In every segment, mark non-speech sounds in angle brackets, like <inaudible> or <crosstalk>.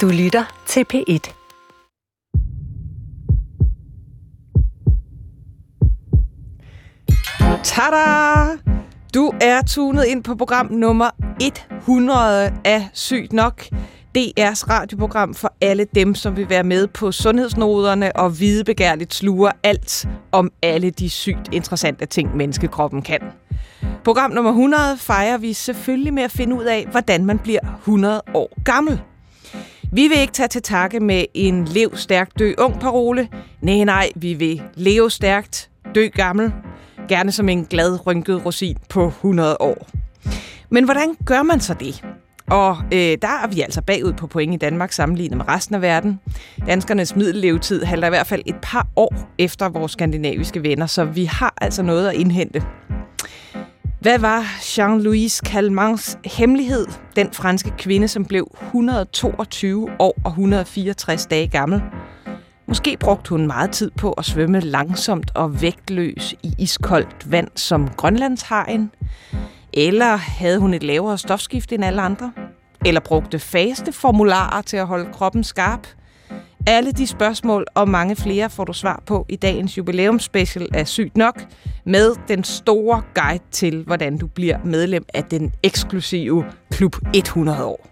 Du lytter til P1. Tada! Du er tunet ind på program nummer 100 af Sygt Nok. DR's radioprogram for alle dem, som vil være med på sundhedsnoderne og videbegærligt sluger alt om alle de sygt interessante ting, menneskekroppen kan. Program nummer 100 fejrer vi selvfølgelig med at finde ud af, hvordan man bliver 100 år gammel. Vi vil ikke tage til takke med en lev stærkt, dø ung parole. Nej, nej, vi vil leve stærkt, dø gammel. Gerne som en glad, rynket rosin på 100 år. Men hvordan gør man så det? Og øh, der er vi altså bagud på point i Danmark sammenlignet med resten af verden. Danskernes middellevetid halter i hvert fald et par år efter vores skandinaviske venner, så vi har altså noget at indhente. Hvad var Jean-Louise Calmans hemmelighed? Den franske kvinde, som blev 122 år og 164 dage gammel. Måske brugte hun meget tid på at svømme langsomt og vægtløs i iskoldt vand som Grønlandshajen. Eller havde hun et lavere stofskift end alle andre? Eller brugte faste formularer til at holde kroppen skarp? Alle de spørgsmål og mange flere får du svar på i dagens jubilæumsspecial af Sygt Nok med den store guide til, hvordan du bliver medlem af den eksklusive Klub 100 år.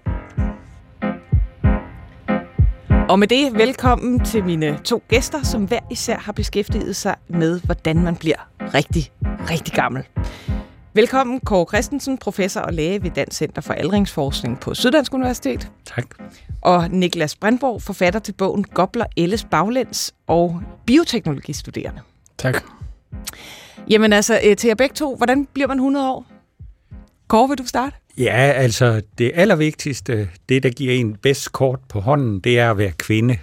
Og med det, velkommen til mine to gæster, som hver især har beskæftiget sig med, hvordan man bliver rigtig, rigtig gammel. Velkommen, Kåre Christensen, professor og læge ved Dansk Center for Aldringsforskning på Syddansk Universitet. Tak. Og Niklas Brandborg, forfatter til bogen Gobler Elles Baglæns og bioteknologistuderende. Tak. Jamen altså, øh, til jer begge to, hvordan bliver man 100 år? Kåre, vil du starte? Ja, altså det allervigtigste, det der giver en bedst kort på hånden, det er at være kvinde.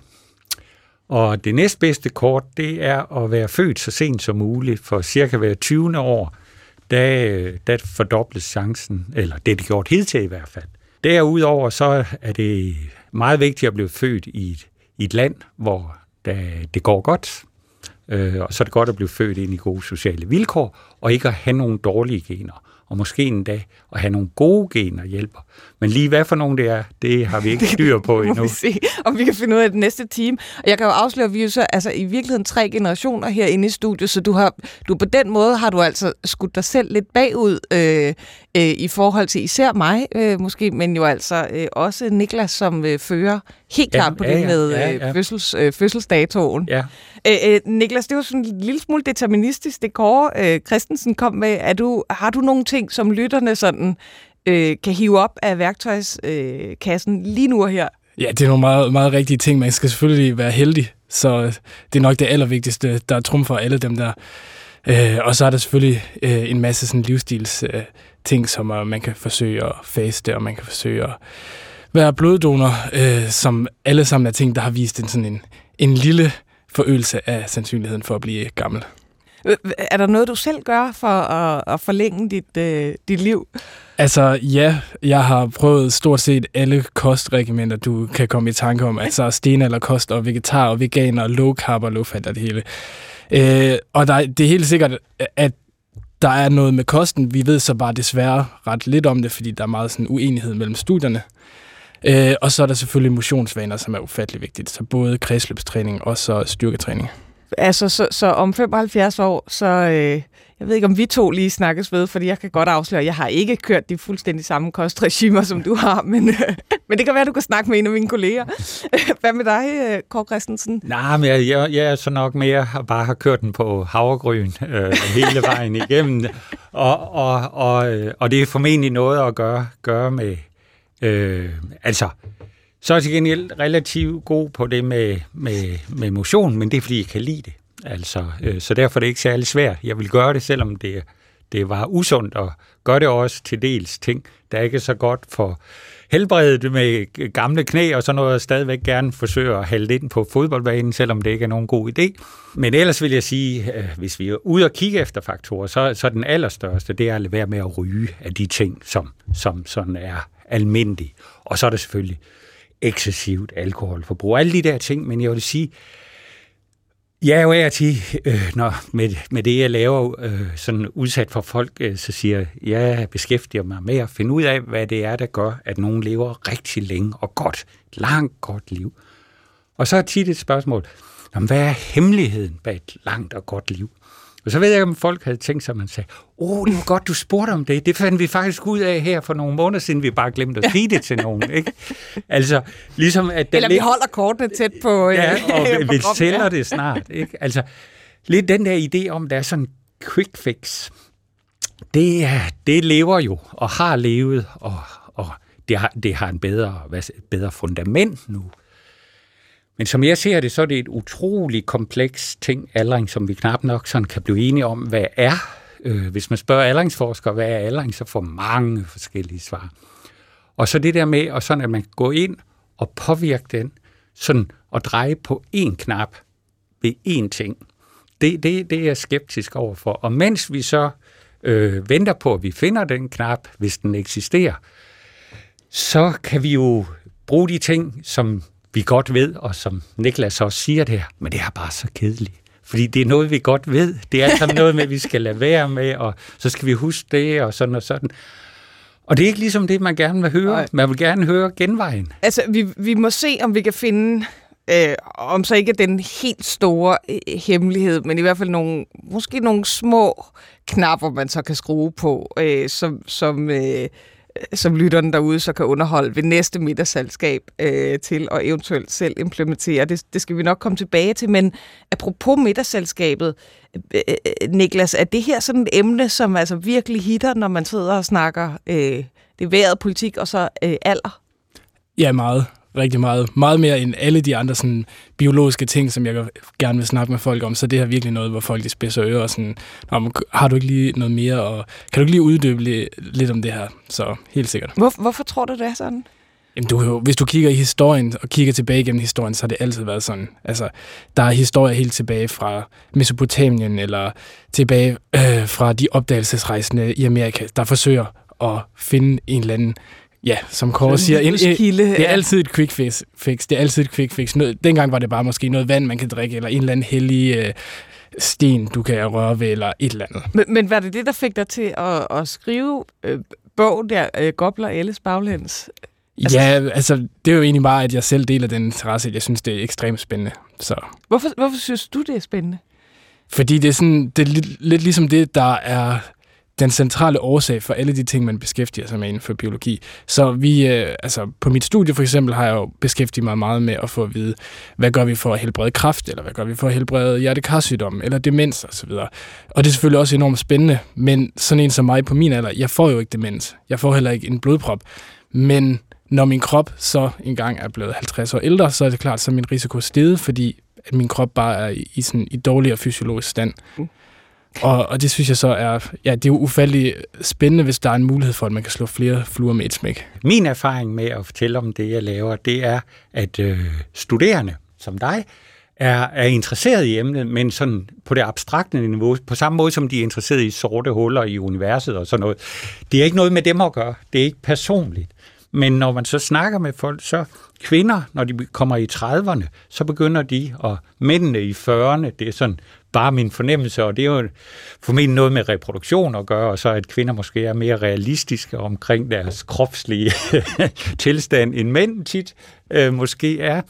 Og det næstbedste kort, det er at være født så sent som muligt, for cirka hver 20. år, der, øh, der fordobles chancen, eller det er det gjort hidtil i hvert fald. Derudover så er det meget vigtigt at blive født i et, i et land, hvor der, det går godt, øh, og så er det godt at blive født ind i gode sociale vilkår, og ikke at have nogle dårlige gener og måske endda at have nogle gode gener hjælper. Men lige hvad for nogen det er, det har vi ikke styr på endnu. vi se, om vi kan finde ud af det næste team. Og jeg kan jo afsløre, at vi er så altså, i virkeligheden tre generationer herinde i studiet, så du har, du på den måde har du altså skudt dig selv lidt bagud øh, øh, i forhold til især mig øh, måske, men jo altså øh, også Niklas, som øh, fører helt klart ja, på ja, det med ja, ja. Øh, fødsels, øh, fødselsdatoen. Ja. Øh, øh, Niklas, det var sådan en lille smule deterministisk, det Kåre øh, Christensen kom med. Er du, har du nogle ting, som lytterne sådan øh, kan hive op af værktøjskassen øh, lige nu og her? Ja, det er nogle meget, meget rigtige ting. Man skal selvfølgelig være heldig, så det er nok det allervigtigste, der er trum for alle dem der. Øh, og så er der selvfølgelig øh, en masse sådan livsstils øh, ting, som uh, man kan forsøge at faste, og man kan forsøge at være bloddonor, øh, som alle sammen er ting, der har vist en sådan en, en lille forøgelse af sandsynligheden for at blive gammel. Er der noget, du selv gør for at, at forlænge dit, øh, dit liv? Altså ja, jeg har prøvet stort set alle kostregimenter, du kan komme i tanke om. Altså sten eller kost og vegetar og veganer og low carb og low fat og det hele. Øh, og der, det er helt sikkert, at der er noget med kosten. Vi ved så bare desværre ret lidt om det, fordi der er meget sådan uenighed mellem studierne. Øh, og så er der selvfølgelig motionsvaner, som er ufattelig vigtigt. Så både kredsløbstræning og så styrketræning. Altså, så, så om 75 år, så øh, jeg ved ikke, om vi to lige snakkes ved, fordi jeg kan godt afsløre, at jeg har ikke kørt de fuldstændig samme kostregimer, som du har, men, øh, <laughs> men det kan være, at du kan snakke med en af mine kolleger. <laughs> Hvad med dig, øh, Kåre Christensen? Nej, men jeg, jeg, jeg er så nok mere at bare har kørt den på havregryn øh, hele vejen igennem, <laughs> og, og, og, øh, og det er formentlig noget at gøre, gøre med, øh, altså, så er jeg til gengæld relativt god på det med, med, med motion, men det er fordi, jeg kan lide det. Altså, øh, så derfor er det ikke særlig svært. Jeg vil gøre det, selvom det, det var usundt, og gør det også til dels ting, der ikke er så godt for helbredet med gamle knæ og sådan noget, og stadigvæk gerne forsøger at halde ind på fodboldbanen, selvom det ikke er nogen god idé. Men ellers vil jeg sige, øh, hvis vi er ude og kigge efter faktorer, så, så den allerstørste, det er at lade være med at ryge af de ting, som, som sådan er almindelige. Og så er det selvfølgelig ekscessivt alkoholforbrug. Alle de der ting, men jeg vil sige, Jeg er jo af til, øh, når, med, med det, jeg laver, øh, sådan udsat for folk, øh, så siger jeg, jeg beskæftiger mig med at finde ud af, hvad det er, der gør, at nogen lever rigtig længe og godt, langt godt liv. Og så er tit et spørgsmål, hvad er hemmeligheden bag et langt og godt liv? Og så ved jeg, om folk havde tænkt sig, at man sagde, åh, oh, det var godt, du spurgte om det. Det fandt vi faktisk ud af her for nogle måneder siden, vi bare glemte at sige det til nogen. Ikke? Altså, ligesom at... Eller vi holder kortene tæt på... Ja, <laughs> og vi, vi sælger ja. det snart. Ikke? Altså, lidt den der idé om, der er sådan quick fix, det, det lever jo, og har levet, og, og det, har, det har en bedre, bedre fundament nu. Men som jeg ser det, så er det et utroligt kompleks ting, aldring, som vi knap nok sådan kan blive enige om, hvad er. Øh, hvis man spørger aldringsforskere, hvad er aldring, så får mange forskellige svar. Og så det der med, og sådan, at man kan gå ind og påvirke den, sådan at dreje på én knap ved én ting. Det, det, det er jeg skeptisk overfor. Og mens vi så øh, venter på, at vi finder den knap, hvis den eksisterer, så kan vi jo bruge de ting, som vi godt ved, og som Niklas også siger det her, men det er bare så kedeligt. Fordi det er noget, vi godt ved. Det er altså noget med, at vi skal lade være med, og så skal vi huske det, og sådan og sådan. Og det er ikke ligesom det, man gerne vil høre. Nej. Man vil gerne høre genvejen. Altså, vi, vi må se, om vi kan finde, øh, om så ikke den helt store øh, hemmelighed, men i hvert fald nogle, måske nogle små knapper, man så kan skrue på, øh, som, som øh, som lytterne derude så kan underholde ved næste middagsselskab øh, til og eventuelt selv implementere. Det, det skal vi nok komme tilbage til, men apropos middagsselskabet, øh, øh, Niklas, er det her sådan et emne, som altså virkelig hitter, når man sidder og snakker øh, det været politik og så øh, alder? Ja, meget rigtig meget. Meget mere end alle de andre sådan, biologiske ting, som jeg gerne vil snakke med folk om. Så det er virkelig noget, hvor folk de spidser ører og sådan, har du ikke lige noget mere, og kan du ikke lige uddybe lidt om det her? Så helt sikkert. Hvor, hvorfor tror du, det er sådan? Jamen, du, hvis du kigger i historien og kigger tilbage gennem historien, så har det altid været sådan. Altså, der er historier helt tilbage fra Mesopotamien eller tilbage øh, fra de opdagelsesrejsende i Amerika, der forsøger at finde en eller anden Ja, som Kåre siger, en, kilde, det er altid et quick fix, fix. Det er altid et quick fix. Noget, dengang var det bare måske noget vand, man kan drikke, eller en eller anden hellig øh, sten, du kan røre ved, eller et eller andet. Men, men var det det, der fik dig til at, at skrive øh, bogen der, øh, Gobler Elles Baglæns? Altså, ja, altså, det er jo egentlig bare, at jeg selv deler den interesse. Jeg synes, det er ekstremt spændende. Så. Hvorfor, hvorfor synes du, det er spændende? Fordi det er, sådan, det er lidt, lidt ligesom det, der er den centrale årsag for alle de ting, man beskæftiger sig med inden for biologi. Så vi, øh, altså på mit studie for eksempel, har jeg jo beskæftiget mig meget med at få at vide, hvad gør vi for at helbrede kræft, eller hvad gør vi for at helbrede hjertekarsygdom, eller demens osv. Og, og det er selvfølgelig også enormt spændende, men sådan en som mig på min alder, jeg får jo ikke demens. Jeg får heller ikke en blodprop. Men når min krop så engang er blevet 50 år ældre, så er det klart, så er min risiko steget, fordi at min krop bare er i, sådan, i dårligere fysiologisk stand. Mm. Og, og det synes jeg så er, ja, det er jo ufattelig spændende, hvis der er en mulighed for, at man kan slå flere fluer med et smæk. Min erfaring med at fortælle om det, jeg laver, det er, at øh, studerende som dig er, er interesseret i emnet, men sådan på det abstrakte niveau, på samme måde som de er interesseret i sorte huller i universet og sådan noget. Det er ikke noget med dem at gøre. Det er ikke personligt. Men når man så snakker med folk, så kvinder, når de kommer i 30'erne, så begynder de, og mændene i 40'erne, det er sådan bare min fornemmelse, og det er jo formentlig noget med reproduktion at gøre, og så at kvinder måske er mere realistiske omkring deres kropslige <laughs> tilstand, end mænd tit øh, måske er.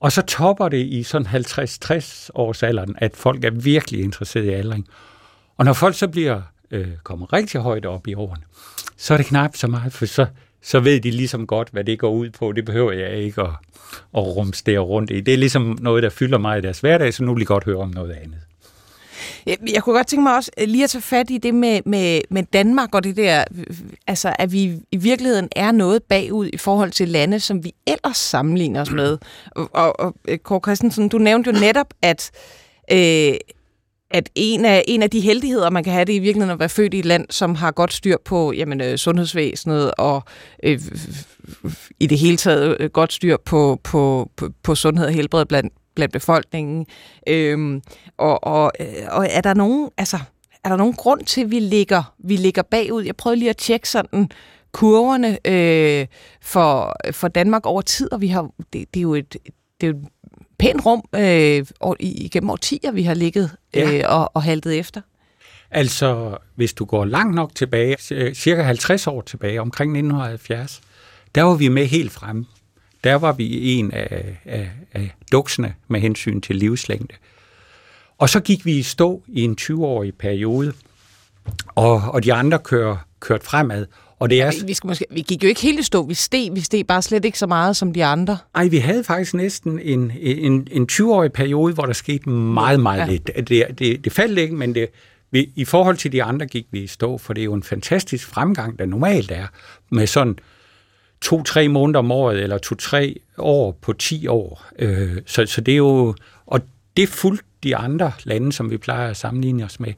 Og så topper det i sådan 50-60 års alderen, at folk er virkelig interesseret i aldring. Og når folk så bliver øh, kommer rigtig højt op i årene, så er det knap så meget, for så, så ved de ligesom godt, hvad det går ud på. Det behøver jeg ikke at, at rumstere rundt i. Det er ligesom noget, der fylder mig i deres hverdag, så nu vil de godt høre om noget andet. Jeg kunne godt tænke mig også øh, lige at tage fat i det med, med, med Danmark og det der, øh, altså at vi i virkeligheden er noget bagud i forhold til lande, som vi ellers sammenligner os med. Og, og, og Kåre Christensen, du nævnte jo netop, at øh, at en af, en af de heldigheder, man kan have, det er i virkeligheden at være født i et land, som har godt styr på jamen, øh, sundhedsvæsenet og øh, i det hele taget øh, godt styr på, på, på, på sundhed og helbred blandt, blandt befolkningen. Øhm, og, og, øh, og er der nogen, altså, er der nogen grund til, at vi ligger, vi ligger bagud? Jeg prøvede lige at tjekke sådan kurverne øh, for, for Danmark over tid, og vi har, det, det er jo et, det er jo pænt rum øh, igennem årtier, vi har ligget ja. øh, og, og haltet efter. Altså, hvis du går langt nok tilbage, cirka 50 år tilbage, omkring 1970, der var vi med helt fremme. Der var vi en af, af, af duksene med hensyn til livslængde. Og så gik vi i stå i en 20-årig periode, og, og de andre kører, kørte fremad. Og det er... vi, skal måske, vi gik jo ikke helt i stå, vi steg, vi steg bare slet ikke så meget som de andre. Nej, vi havde faktisk næsten en, en, en 20-årig periode, hvor der skete meget, meget ja. lidt. Det, det, det faldt ikke, men det, vi, i forhold til de andre gik vi i stå, for det er jo en fantastisk fremgang, der normalt er, med sådan to-tre måneder om året, eller to-tre år på ti år. Øh, så, så det er jo... Og det fuldt de andre lande, som vi plejer at sammenligne os med.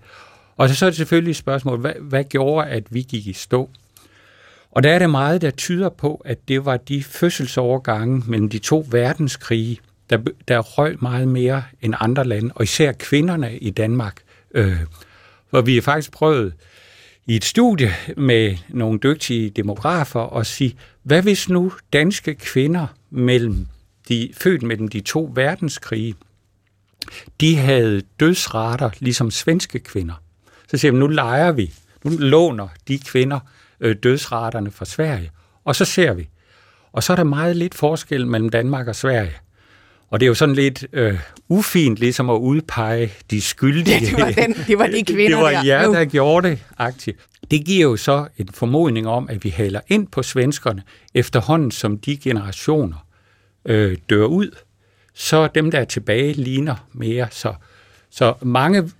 Og så er det selvfølgelig et spørgsmål, hvad, hvad gjorde, at vi gik i stå? Og der er det meget, der tyder på, at det var de fødselsovergange mellem de to verdenskrige, der, der røg meget mere end andre lande, og især kvinderne i Danmark. Øh, hvor vi har faktisk prøvet i et studie med nogle dygtige demografer at sige, hvad hvis nu danske kvinder mellem de, født mellem de to verdenskrige, de havde dødsrater ligesom svenske kvinder. Så siger vi, nu leger vi, nu låner de kvinder øh, dødsraterne fra Sverige, og så ser vi. Og så er der meget lidt forskel mellem Danmark og Sverige. Og det er jo sådan lidt øh, ufint ligesom at udpege de skyldige. Ja, det var, den, det var de <laughs> kvinder Det var jer, der gjorde det aktivt. Det giver jo så en formodning om, at vi hælder ind på svenskerne, efterhånden som de generationer øh, dør ud, så dem, der er tilbage, ligner mere. Så, så mange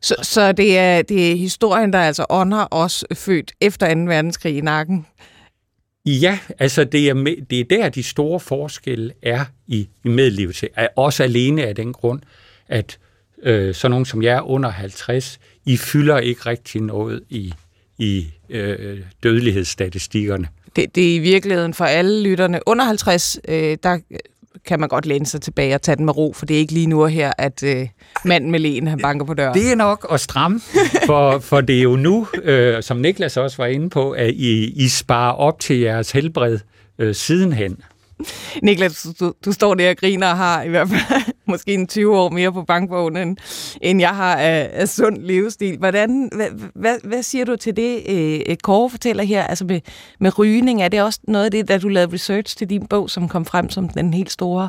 så, så det, er, det er historien, der altså ånder os født efter 2. verdenskrig i nakken? Ja, altså det er, det er der, de store forskelle er i, i medlivet. Også alene af den grund, at øh, sådan nogen som jeg er under 50, I fylder ikke rigtig noget i, i øh, dødelighedsstatistikkerne. Det, det er i virkeligheden for alle lytterne under 50, øh, der kan man godt læne sig tilbage og tage den med ro, for det er ikke lige nu her, at øh, manden med lægen, han banker på døren. Det er nok at stramme, for, for det er jo nu, øh, som Niklas også var inde på, at I, I sparer op til jeres helbred øh, sidenhen. <laughs> Niklas, du, du står der og griner og har i hvert fald <laughs> måske en 20 år mere på bankbogen, end, end jeg har af, af sund livsstil. Hvordan, hvad, hvad, hvad siger du til det, øh, Kåre fortæller her, altså med, med rygning? Er det også noget af det, da du lavede research til din bog, som kom frem som den helt store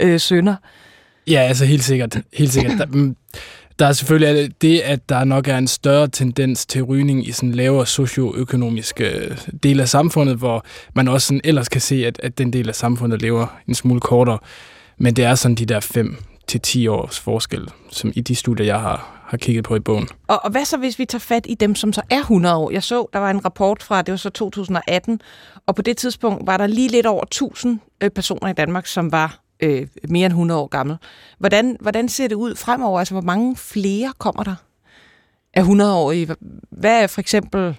øh, sønder? Ja, altså helt sikkert. Helt sikkert. <laughs> Der, mm, der er selvfølgelig det, at der nok er en større tendens til rygning i sådan lavere socioøkonomiske øh, del af samfundet, hvor man også sådan ellers kan se, at, at den del af samfundet lever en smule kortere. Men det er sådan de der 5 til 10 års forskel, som i de studier, jeg har, har kigget på i bogen. Og, og hvad så, hvis vi tager fat i dem, som så er 100 år? Jeg så, der var en rapport fra, det var så 2018, og på det tidspunkt var der lige lidt over 1000 øh, personer i Danmark, som var øh, mere end 100 år gammel. Hvordan, hvordan ser det ud fremover? Altså, hvor mange flere kommer der af 100-årige? Hvad er for eksempel...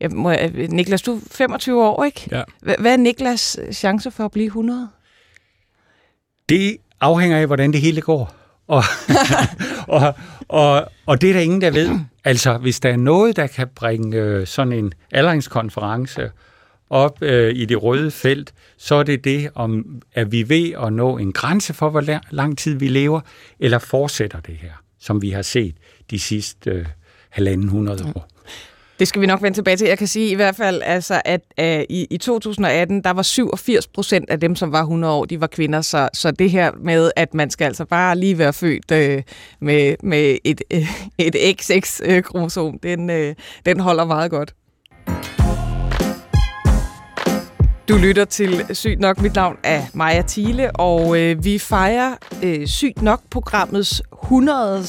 Jeg må, Niklas, du er 25 år, ikke? Ja. Hvad er Niklas chance for at blive 100? Det afhænger af, hvordan det hele går. Og, <laughs> og, og, og det er der ingen, der ved. Altså, hvis der er noget, der kan bringe øh, sådan en aldringskonference op øh, i det røde felt, så er det det, om at vi ved at nå en grænse for, hvor lang tid vi lever, eller fortsætter det her, som vi har set de sidste øh, halvanden hundrede år. Det skal vi nok vende tilbage til. Jeg kan sige i hvert fald, altså, at øh, i, i 2018, der var 87 procent af dem, som var 100 år, de var kvinder. Så, så det her med, at man skal altså bare lige være født øh, med, med et, øh, et XX-kromosom, øh, den, øh, den holder meget godt. Du lytter til Sygt Nok. Mit navn er Maja Thiele, og øh, vi fejrer øh, Sygt Nok-programmets 100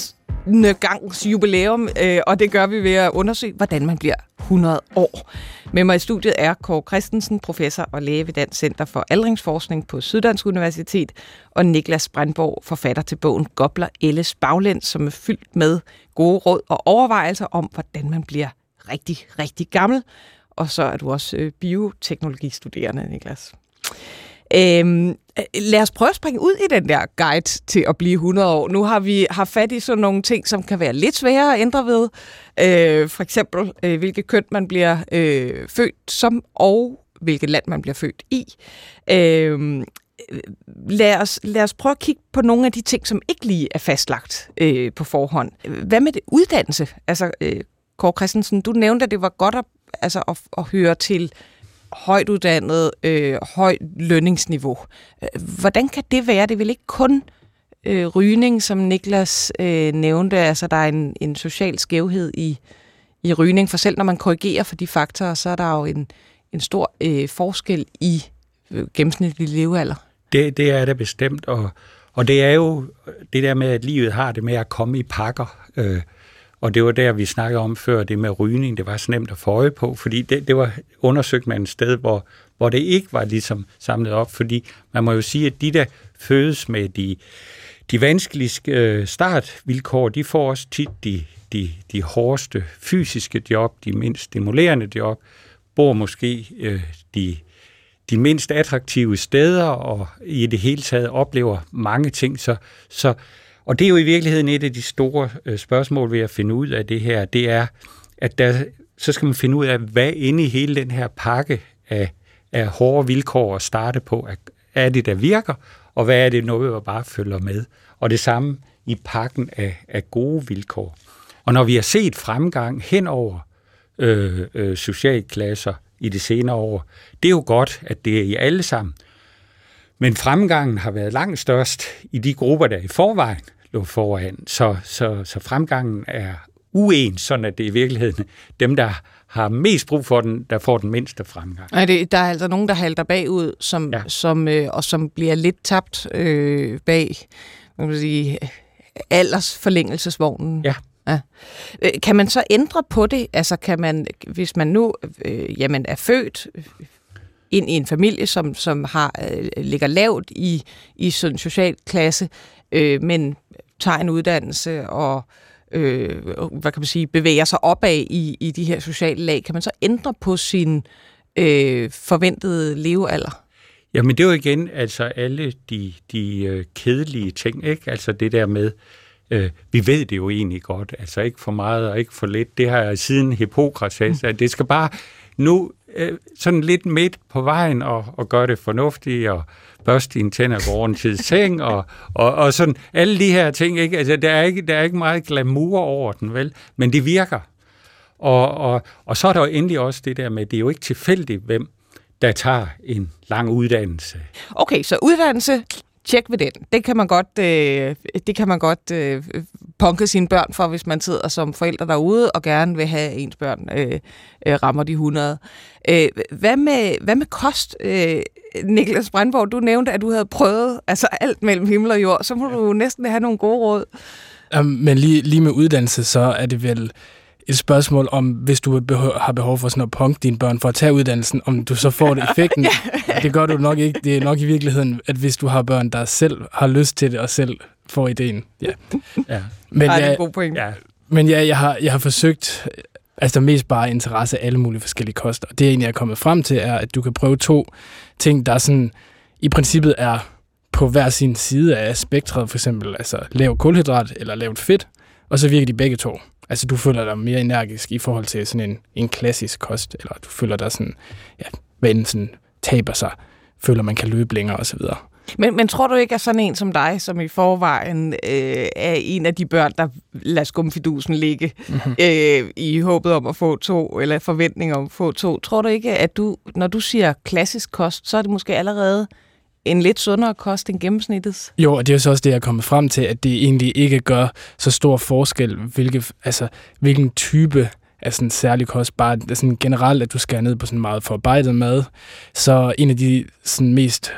gangs jubilæum, øh, og det gør vi ved at undersøge, hvordan man bliver 100 år. Med mig i studiet er Kåre Christensen, professor og læge ved Dansk Center for Aldringsforskning på Syddansk Universitet, og Niklas Brandborg, forfatter til bogen Gobler Elles Baglænd, som er fyldt med gode råd og overvejelser om, hvordan man bliver rigtig, rigtig gammel. Og så er du også øh, bioteknologistuderende, Niklas. Øhm, lad os prøve at springe ud i den der guide til at blive 100 år. Nu har vi har fat i sådan nogle ting, som kan være lidt svære at ændre ved. Øh, for eksempel, øh, hvilket køn man bliver øh, født som, og hvilket land man bliver født i. Øh, lad os, lad os prøve at kigge på nogle af de ting, som ikke lige er fastlagt øh, på forhånd. Hvad med det uddannelse? Altså, øh, Kåre Christensen, du nævnte, at det var godt at, altså, at, at høre til højt uddannet, øh, højt lønningsniveau. Hvordan kan det være? Det er vel ikke kun øh, rygning, som Niklas øh, nævnte, altså der er en, en social skævhed i, i rygning, for selv når man korrigerer for de faktorer, så er der jo en, en stor øh, forskel i øh, gennemsnitlig levealder. Det, det er det bestemt, og, og det er jo det der med, at livet har det med at komme i pakker. Øh, og det var der, vi snakkede om før, det med rygning, det var så nemt at få øje på, fordi det, det var undersøgt man et sted, hvor, hvor det ikke var ligesom samlet op, fordi man må jo sige, at de, der fødes med de, de vanskeligste øh, startvilkår, de får også tit de, de, de hårdeste fysiske job, de mindst stimulerende job, bor måske øh, de, de mindst attraktive steder, og i det hele taget oplever mange ting. Så, så, og det er jo i virkeligheden et af de store øh, spørgsmål ved at finde ud af det her, det er, at der, så skal man finde ud af, hvad inde i hele den her pakke af, af hårde vilkår at starte på, er det, der virker, og hvad er det noget, der bare følger med. Og det samme i pakken af, af gode vilkår. Og når vi har set fremgang hen over øh, øh, socialklasser i de senere år, det er jo godt, at det er i alle sammen. Men fremgangen har været langt størst i de grupper, der i forvejen lå foran. Så, så, så fremgangen er uens, sådan at det i virkeligheden dem, der har mest brug for den, der får den mindste fremgang. Nej, det, der er altså nogen, der halter bagud, som, ja. som, øh, og som bliver lidt tabt øh, bag man kan sige, aldersforlængelsesvognen. Ja. Ja. Øh, kan man så ændre på det? Altså kan man, hvis man nu øh, jamen er født ind i en familie, som, som har øh, ligger lavt i, i sådan en social klasse, øh, men tager en uddannelse og øh, hvad kan man sige, bevæger sig opad i, i de her sociale lag, kan man så ændre på sin øh, forventede levealder? Jamen det er jo igen altså alle de, de øh, kedelige ting, ikke? Altså det der med, øh, vi ved det jo egentlig godt, altså ikke for meget og ikke for lidt. Det har jeg siden Hippokrates, mm. at det skal bare nu øh, sådan lidt midt på vejen og, og gøre det fornuftigt og børste dine tænder på til seng og, og, og sådan alle de her ting. Ikke? Altså, der, er ikke, der er ikke meget glamour over den, vel? Men det virker. Og, og, og så er der jo endelig også det der med, det er jo ikke tilfældigt, hvem der tager en lang uddannelse. Okay, så uddannelse, tjek ved den. Det kan man godt, øh, det kan man godt øh, punke sine børn for, hvis man sidder som forældre derude og gerne vil have ens børn øh, øh, rammer de 100. Øh, hvad, med, hvad med kost? Øh, Niklas Brandborg, du nævnte, at du havde prøvet altså alt mellem himmel og jord. Så må ja. du næsten have nogle gode råd. Men lige, lige med uddannelse, så er det vel et spørgsmål om, hvis du har behov for sådan at punke dine børn for at tage uddannelsen, om du så får det effekten. <laughs> ja. Det gør du nok ikke. Det er nok i virkeligheden, at hvis du har børn, der selv har lyst til det og selv får ideen. Ja. <laughs> ja. Men, Ej, det er en god point. Ja. Men ja, jeg har, jeg har forsøgt, altså mest bare interesse af alle mulige forskellige koster. Og Det jeg egentlig er kommet frem til, er, at du kan prøve to ting, der sådan i princippet er på hver sin side af spektret, for eksempel altså lav kulhydrat eller lavt fedt, og så virker de begge to. Altså, du føler dig mere energisk i forhold til sådan en, en klassisk kost, eller du føler dig sådan, ja, hvad sådan taber sig, føler man kan løbe længere osv. Men, men tror du ikke, at sådan en som dig, som i forvejen øh, er en af de børn, der lader skumfidusen ligge mm-hmm. øh, i håbet om at få to, eller forventning om at få to, tror du ikke, at du, når du siger klassisk kost, så er det måske allerede en lidt sundere kost end gennemsnittet. Jo, og det er så også det, jeg er kommet frem til, at det egentlig ikke gør så stor forskel, hvilke, altså, hvilken type af sådan særlig kost, bare sådan generelt, at du skal ned på sådan meget forarbejdet mad. Så en af de sådan mest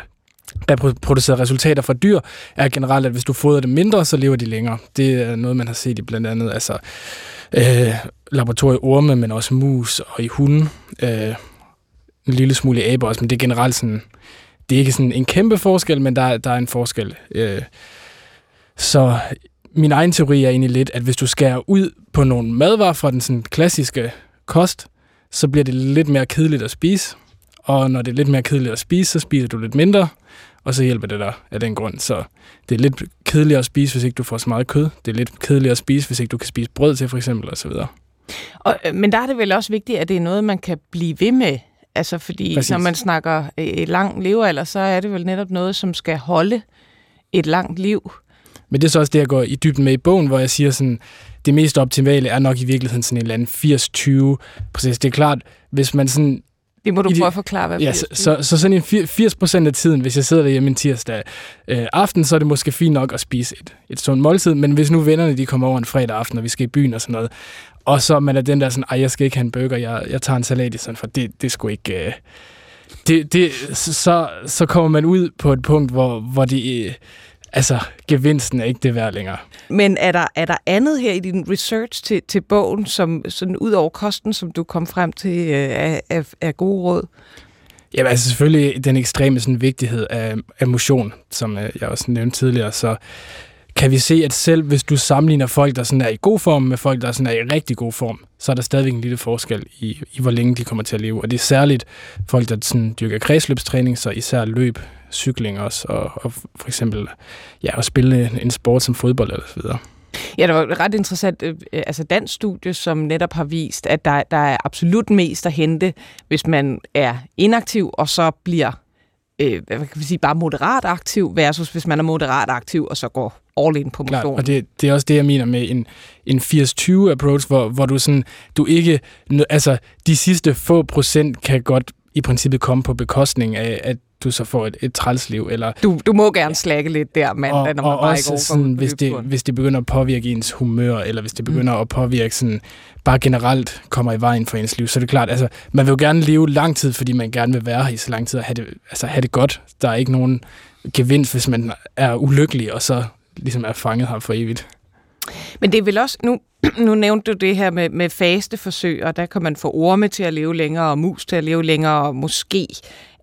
reproducerede resultater fra dyr er generelt, at hvis du fodrer dem mindre, så lever de længere. Det er noget, man har set i blandt andet altså, øh, laboratorieorme, men også mus og i hunde. Øh, en lille smule i aber også, men det er generelt sådan det er ikke sådan en kæmpe forskel, men der, der er en forskel. Øh, så min egen teori er egentlig lidt, at hvis du skærer ud på nogle madvarer fra den sådan klassiske kost, så bliver det lidt mere kedeligt at spise. Og når det er lidt mere kedeligt at spise, så spiser du lidt mindre, og så hjælper det dig af den grund. Så det er lidt kedeligt at spise, hvis ikke du får så meget kød. Det er lidt kedeligt at spise, hvis ikke du kan spise brød til, for eksempel, osv. Og, øh, men der er det vel også vigtigt, at det er noget, man kan blive ved med Altså, fordi Præcis. når man snakker øh, lang levealder, så er det vel netop noget, som skal holde et langt liv. Men det er så også det, jeg går i dybden med i bogen, hvor jeg siger sådan, det mest optimale er nok i virkeligheden sådan en eller anden 80-20 proces. Det er klart, hvis man sådan det må du prøve at forklare, hvad ja, så, så, så sådan en 80 procent af tiden, hvis jeg sidder derhjemme en tirsdag øh, aften, så er det måske fint nok at spise et, et sundt måltid, men hvis nu vennerne de kommer over en fredag aften, og vi skal i byen og sådan noget, og så man er den der sådan, ej, jeg skal ikke have en burger, jeg, jeg tager en salat i sådan, for. Det, det skulle ikke... Øh, det, det, så, så kommer man ud på et punkt, hvor, hvor det... Øh, altså, gevinsten er ikke det værd længere. Men er der, er der andet her i din research til, til bogen, som sådan ud over kosten, som du kom frem til øh, af, af, af gode råd? Ja, altså selvfølgelig den ekstreme sådan, vigtighed af, af motion, som øh, jeg også nævnte tidligere, så kan vi se, at selv hvis du sammenligner folk, der sådan er i god form, med folk, der sådan er i rigtig god form, så er der stadigvæk en lille forskel i, i hvor længe de kommer til at leve. Og det er særligt folk, der sådan dyrker kredsløbstræning, så især løb, cykling også, og, og for eksempel ja, at spille en sport som fodbold eller så videre. Ja, det var ret interessant. Øh, altså dansk studie, som netop har vist, at der, der er absolut mest at hente, hvis man er inaktiv, og så bliver øh, hvad kan vi sige, bare moderat aktiv, versus hvis man er moderat aktiv, og så går all in på motion. Klar, og det, det er også det, jeg mener med en, en 80-20 approach, hvor, hvor du sådan, du ikke, altså de sidste få procent kan godt i princippet komme på bekostning af, at du så får et, et trælsliv. Eller, du, du må gerne slække lidt der, mand, og, når man og bare også ikke sådan, hvis det, hvis det begynder at påvirke ens humør, eller hvis det begynder mm. at påvirke sådan, bare generelt kommer i vejen for ens liv, så er det klart, altså, man vil jo gerne leve lang tid, fordi man gerne vil være her i så lang tid og have det, altså, have det godt. Der er ikke nogen gevinst, hvis man er ulykkelig, og så ligesom er fanget her for evigt. Men det er vel også, nu, <clears throat> nu nævnte du det her med, med faste forsøg, og der kan man få orme til at leve længere, og mus til at leve længere, og måske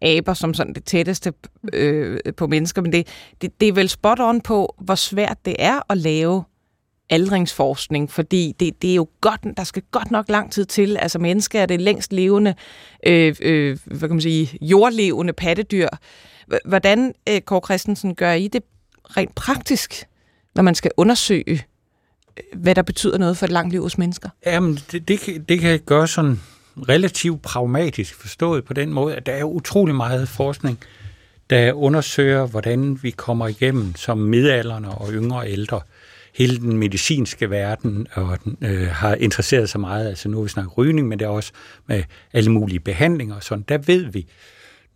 aber som sådan det tætteste øh, på mennesker, men det, det, det er vel spot on på, hvor svært det er at lave aldringsforskning, fordi det, det er jo godt, der skal godt nok lang tid til. Altså mennesker er det længst levende, øh, øh, hvad kan man sige, jordlevende pattedyr. Hvordan, øh, Kåre Christensen, gør I det rent praktisk, når man skal undersøge, øh, hvad der betyder noget for et langt liv hos mennesker? Jamen, det, det, kan, det kan gøre sådan relativt pragmatisk forstået på den måde, at der er utrolig meget forskning, der undersøger, hvordan vi kommer igennem som midalderne og yngre og ældre. Hele den medicinske verden og den, øh, har interesseret sig meget, altså nu vi snakker rygning, men det er også med alle mulige behandlinger og sådan. Der ved vi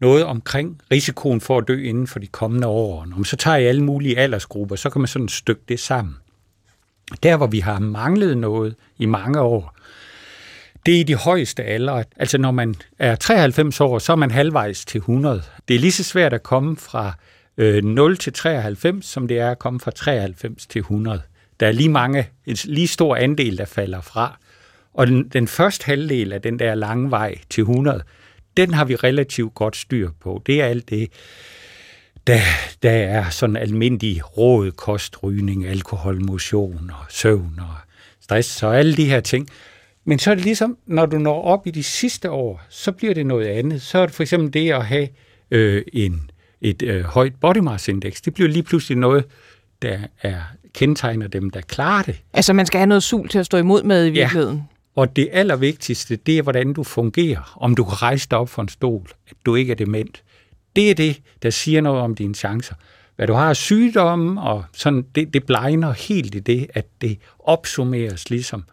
noget omkring risikoen for at dø inden for de kommende år. Når man så tager i alle mulige aldersgrupper, så kan man sådan stykke det sammen. Der, hvor vi har manglet noget i mange år, det er i de højeste aldre. Altså når man er 93 år, så er man halvvejs til 100. Det er lige så svært at komme fra øh, 0 til 93, som det er at komme fra 93 til 100. Der er lige mange, en lige stor andel, der falder fra. Og den, den første halvdel af den der lange vej til 100, den har vi relativt godt styr på. Det er alt det, der, der er sådan almindelig råd, kost, rygning, alkohol, motion og søvn og stress og alle de her ting. Men så er det ligesom, når du når op i de sidste år, så bliver det noget andet. Så er det for eksempel det at have øh, en, et øh, højt body mass index. Det bliver lige pludselig noget, der er kendetegner dem, der klarer det. Altså man skal have noget sul til at stå imod med i virkeligheden? Ja. Og det allervigtigste, det er, hvordan du fungerer. Om du kan rejse dig op for en stol, at du ikke er dement. Det er det, der siger noget om dine chancer. Hvad du har af sygdomme, og sådan, det, det blegner helt i det, at det opsummeres ligesom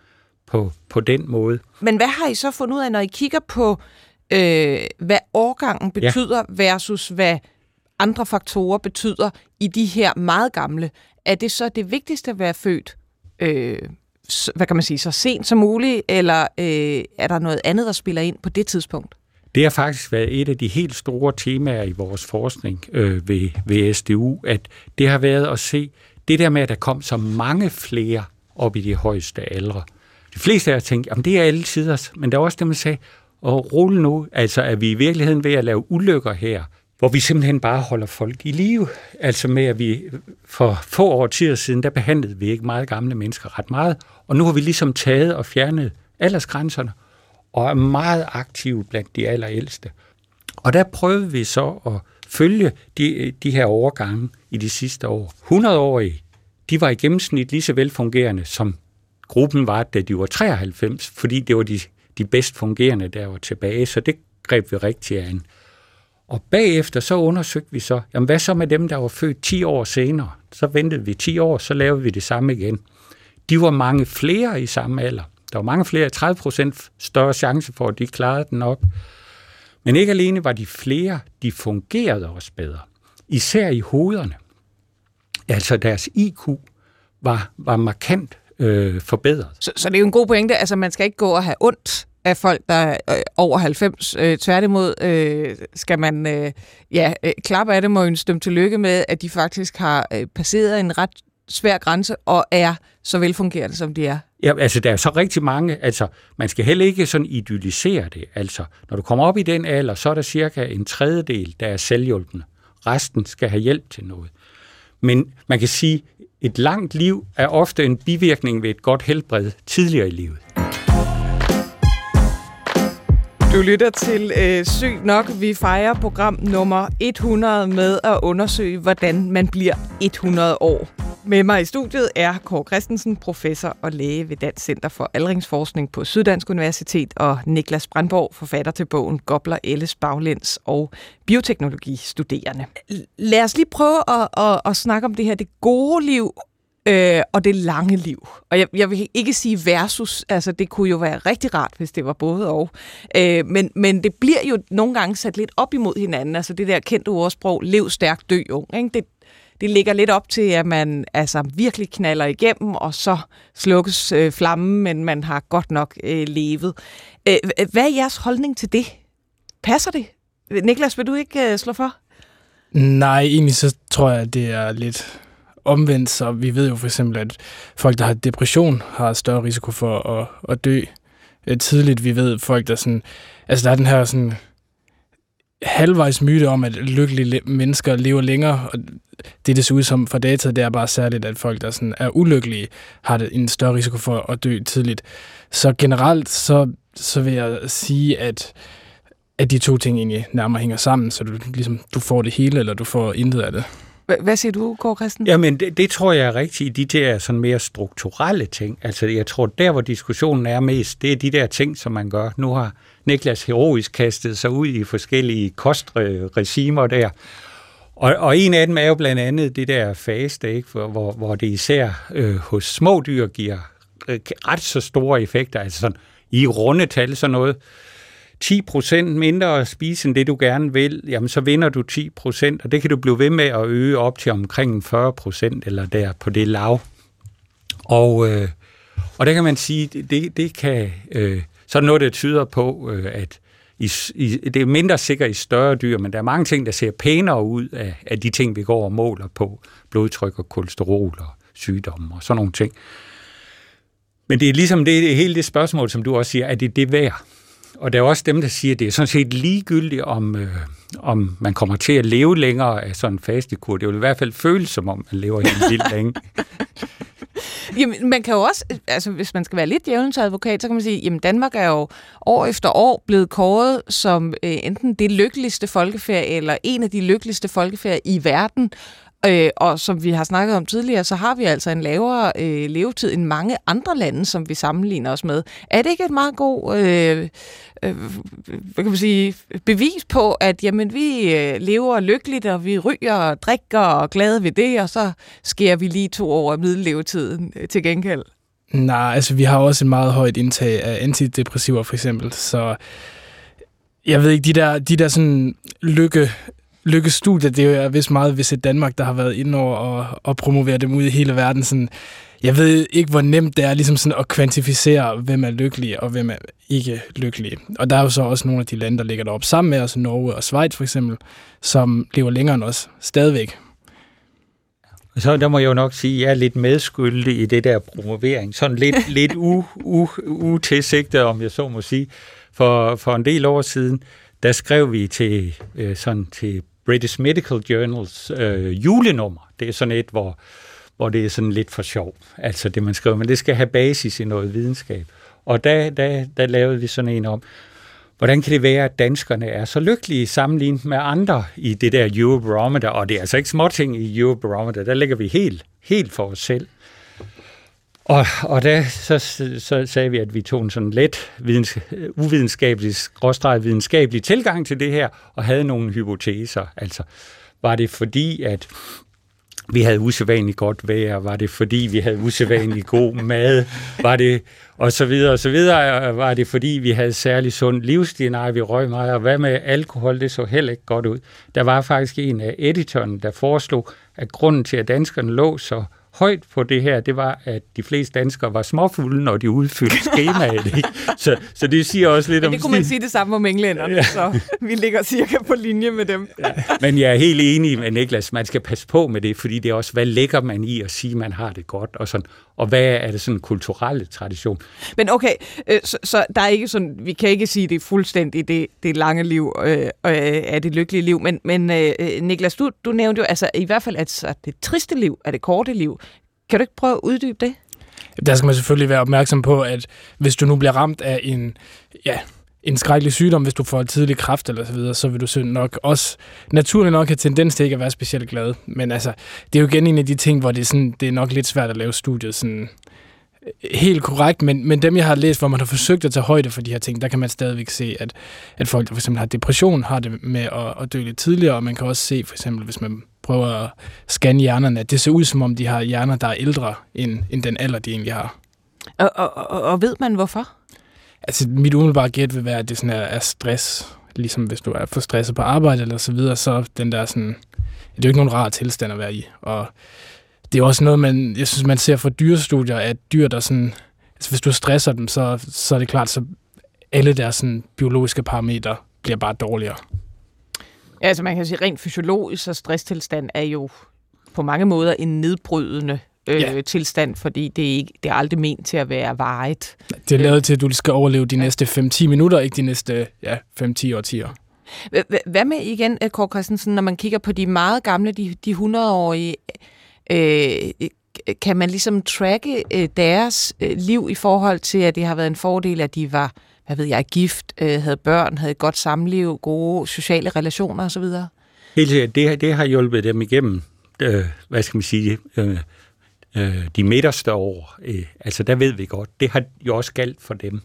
på, på den måde. Men hvad har I så fundet ud af, når I kigger på, øh, hvad årgangen betyder ja. versus hvad andre faktorer betyder i de her meget gamle? Er det så det vigtigste at være født, øh, hvad kan man sige, så sent som muligt, eller øh, er der noget andet, der spiller ind på det tidspunkt? Det har faktisk været et af de helt store temaer i vores forskning øh, ved, ved SDU, at det har været at se det der med, at der kom så mange flere op i de højeste aldre. De fleste af jer tænkte, at det er alle tiders, men der er også det, man sagde, og rolig nu, altså er vi i virkeligheden ved at lave ulykker her, hvor vi simpelthen bare holder folk i live. Altså med, at vi for få år siden, der behandlede vi ikke meget gamle mennesker ret meget, og nu har vi ligesom taget og fjernet aldersgrænserne, og er meget aktive blandt de allerældste. Og der prøvede vi så at følge de, de her overgange i de sidste år. 100-årige, de var i gennemsnit lige så velfungerende som gruppen var, da de var 93, fordi det var de, de bedst fungerende, der var tilbage. Så det greb vi rigtig an. Og bagefter så undersøgte vi så, jamen hvad så med dem, der var født 10 år senere? Så ventede vi 10 år, så lavede vi det samme igen. De var mange flere i samme alder. Der var mange flere, 30 procent større chance for, at de klarede den op. Men ikke alene var de flere, de fungerede også bedre. Især i hovederne. Altså deres IQ var, var markant øh, forbedret. Så, så det er jo en god pointe. Altså man skal ikke gå og have ondt af folk, der er øh, over 90. Øh, tværtimod øh, skal man øh, ja, øh, klappe af dem og ønske dem tillykke med, at de faktisk har øh, passeret en ret svær grænse og er så velfungerende, som de er. Ja, altså der er så rigtig mange, altså man skal heller ikke sådan idealisere det. Altså når du kommer op i den alder, så er der cirka en tredjedel, der er selvhjulpende. Resten skal have hjælp til noget. Men man kan sige, et langt liv er ofte en bivirkning ved et godt helbred tidligere i livet. Du lytter til øh, Sygt Nok. Vi fejrer program nummer 100 med at undersøge, hvordan man bliver 100 år. Med mig i studiet er Kåre Christensen, professor og læge ved Dansk Center for Aldringsforskning på Syddansk Universitet, og Niklas Brandborg, forfatter til bogen Gobler, Elles Baglæns og bioteknologistuderende. Lad os lige prøve at, at, at snakke om det her, det gode liv øh, og det lange liv. Og jeg, jeg vil ikke sige versus, altså det kunne jo være rigtig rart, hvis det var både og. Øh, men, men det bliver jo nogle gange sat lidt op imod hinanden, altså det der kendte ordsprog, lev stærkt, dø ung. Ikke? Det, det ligger lidt op til, at man altså virkelig knaller igennem, og så slukkes øh, flammen, men man har godt nok øh, levet. Øh, hvad er jeres holdning til det? Passer det? Niklas, vil du ikke øh, slå for? Nej, egentlig så tror jeg, at det er lidt omvendt, så vi ved jo for eksempel, at folk, der har depression, har større risiko for at, at dø øh, tidligt. Vi ved folk, der sådan... Altså, der er den her sådan halvvejs myte om, at lykkelige mennesker lever længere, og det, det ser ud som for data, det er bare særligt, at folk, der sådan er ulykkelige, har en større risiko for at dø tidligt. Så generelt, så, så vil jeg sige, at, at de to ting egentlig nærmere hænger sammen, så du, ligesom, du får det hele, eller du får intet af det. Hvad siger du, Kåre Christen? Jamen, det, det tror jeg er rigtigt i de der sådan mere strukturelle ting. Altså, jeg tror, der hvor diskussionen er mest, det er de der ting, som man gør. Nu har Niklas heroisk kastet sig ud i forskellige kostregimer der. Og, og en af dem er jo blandt andet det der faste, ikke? Hvor, hvor det især øh, hos små dyr giver øh, ret så store effekter, altså sådan i runde tal sådan noget 10% mindre at spise end det, du gerne vil, jamen så vinder du 10%, og det kan du blive ved med at øge op til omkring 40% eller der på det lav. Og, øh, og der kan man sige, det, det kan, øh, så er noget, der tyder på, øh, at i, i, det er mindre sikkert i større dyr, men der er mange ting, der ser pænere ud af, af de ting, vi går og måler på. Blodtryk og kolesterol og sygdomme og sådan nogle ting. Men det er ligesom det, hele det spørgsmål, som du også siger, er det det værd? Og der er også dem, der siger, at det er sådan set ligegyldigt, om, øh, om man kommer til at leve længere af sådan en fastekur. Det vil i hvert fald føles som om, man lever helt vildt længe. <laughs> Jamen, man kan jo også, altså hvis man skal være lidt djævelens advokat, så kan man sige, jamen Danmark er jo år efter år blevet kåret som øh, enten det lykkeligste folkefærd, eller en af de lykkeligste folkefærd i verden. Øh, og som vi har snakket om tidligere, så har vi altså en lavere øh, levetid end mange andre lande, som vi sammenligner os med. Er det ikke et meget god øh, øh, hvad kan man sige, bevis på, at jamen, vi øh, lever lykkeligt, og vi ryger og drikker og glade ved det, og så sker vi lige to år af middellevetiden øh, til gengæld? Nej, altså vi har også et meget højt indtag af antidepressiver for eksempel, så jeg ved ikke, de der, de der sådan lykke lykkestudier, det er jo vist meget hvis et Danmark, der har været inde over og, og promovere dem ud i hele verden. Sådan, jeg ved ikke, hvor nemt det er ligesom sådan at kvantificere, hvem er lykkelig og hvem er ikke lykkelig. Og der er jo så også nogle af de lande, der ligger deroppe sammen med os, Norge og Schweiz for eksempel, som lever længere end os stadigvæk. Så der må jeg jo nok sige, at jeg er lidt medskyldig i det der promovering. Sådan lidt, <laughs> lidt u, u, utilsigtet, om jeg så må sige. For, for en del år siden, der skrev vi til, øh, sådan til British Medical Journals øh, julenummer. Det er sådan et, hvor, hvor det er sådan lidt for sjov, altså det man skriver, men det skal have basis i noget videnskab. Og der, der, der lavede vi sådan en om, hvordan kan det være, at danskerne er så lykkelige sammenlignet med andre i det der Eurobarometer, og det er altså ikke småting i Eurobarometer, der ligger vi helt, helt for os selv. Og, og da så, så sagde vi, at vi tog en sådan let videns, uvidenskabelig, skråstreget videnskabelig tilgang til det her, og havde nogle hypoteser. Altså, var det fordi, at vi havde usædvanligt godt vejr, var det fordi vi havde usædvanligt god <laughs> mad, var det og så videre og så videre, var det fordi vi havde særlig sund livsstil, nej vi røg meget, og hvad med alkohol, det så heller ikke godt ud. Der var faktisk en af editorerne, der foreslog, at grunden til, at danskerne lå så højt på det her, det var, at de fleste danskere var småfulde, når de udfyldte <laughs> skemaet. Ikke? Så, så det siger også lidt Men om... det kunne man <laughs> sige det samme om englænderne, ja. så vi ligger cirka på linje med dem. Ja. Men jeg er helt enig med Niklas, man skal passe på med det, fordi det er også, hvad lægger man i at sige, man har det godt, og, sådan, og hvad er det sådan en kulturelle tradition. Men okay, øh, så, så der er ikke sådan, vi kan ikke sige, at det er fuldstændig det, det lange liv øh, øh, af det lykkelige liv, men, men øh, Niklas, du, du nævnte jo altså i hvert fald, at det triste liv er det korte liv. Kan du ikke prøve at uddybe det? Der skal man selvfølgelig være opmærksom på, at hvis du nu bliver ramt af en, ja, en skrækkelig sygdom, hvis du får tidlig kræft eller så videre, så vil du nok også naturligt nok have tendens til ikke at være specielt glad. Men altså, det er jo igen en af de ting, hvor det er, sådan, det er nok lidt svært at lave studiet sådan øh, helt korrekt, men, men dem, jeg har læst, hvor man har forsøgt at tage højde for de her ting, der kan man stadigvæk se, at, at folk, der for eksempel har depression, har det med at, at dø lidt tidligere, og man kan også se, for eksempel, hvis man prøver at scanne hjernerne, at det ser ud, som om de har hjerner, der er ældre end, end den alder, de egentlig har. Og, og, og ved man hvorfor? Altså, mit umiddelbare gæt vil være, at det sådan er, er stress. Ligesom hvis du er for stresset på arbejde eller så videre, så den der sådan... Det er jo ikke nogen rar tilstand at være i. Og det er også noget, man, jeg synes, man ser fra dyrestudier, at dyr, der sådan... Altså, hvis du stresser dem, så, så er det klart, så alle deres sådan, biologiske parametre bliver bare dårligere. Ja, altså man kan sige, rent fysiologisk, så stresstilstand er jo på mange måder en nedbrydende øh, ja. tilstand, fordi det er, ikke, det er aldrig ment til at være varigt. Det er lavet til, at du skal overleve de næste 5-10 minutter, ikke de næste ja, 5-10 årtier. Hvad med igen, øh, Kåre Christensen, når man kigger på de meget gamle, de, de 100-årige, øh, kan man ligesom tracke øh, deres øh, liv i forhold til, at det har været en fordel, at de var hvad ved jeg, gift, øh, havde børn, havde et godt samliv, gode sociale relationer osv.? Helt sikkert. Det, det har hjulpet dem igennem, øh, hvad skal man sige, øh, øh, de midterste år. Øh, altså, der ved vi godt, det har jo også galt for dem.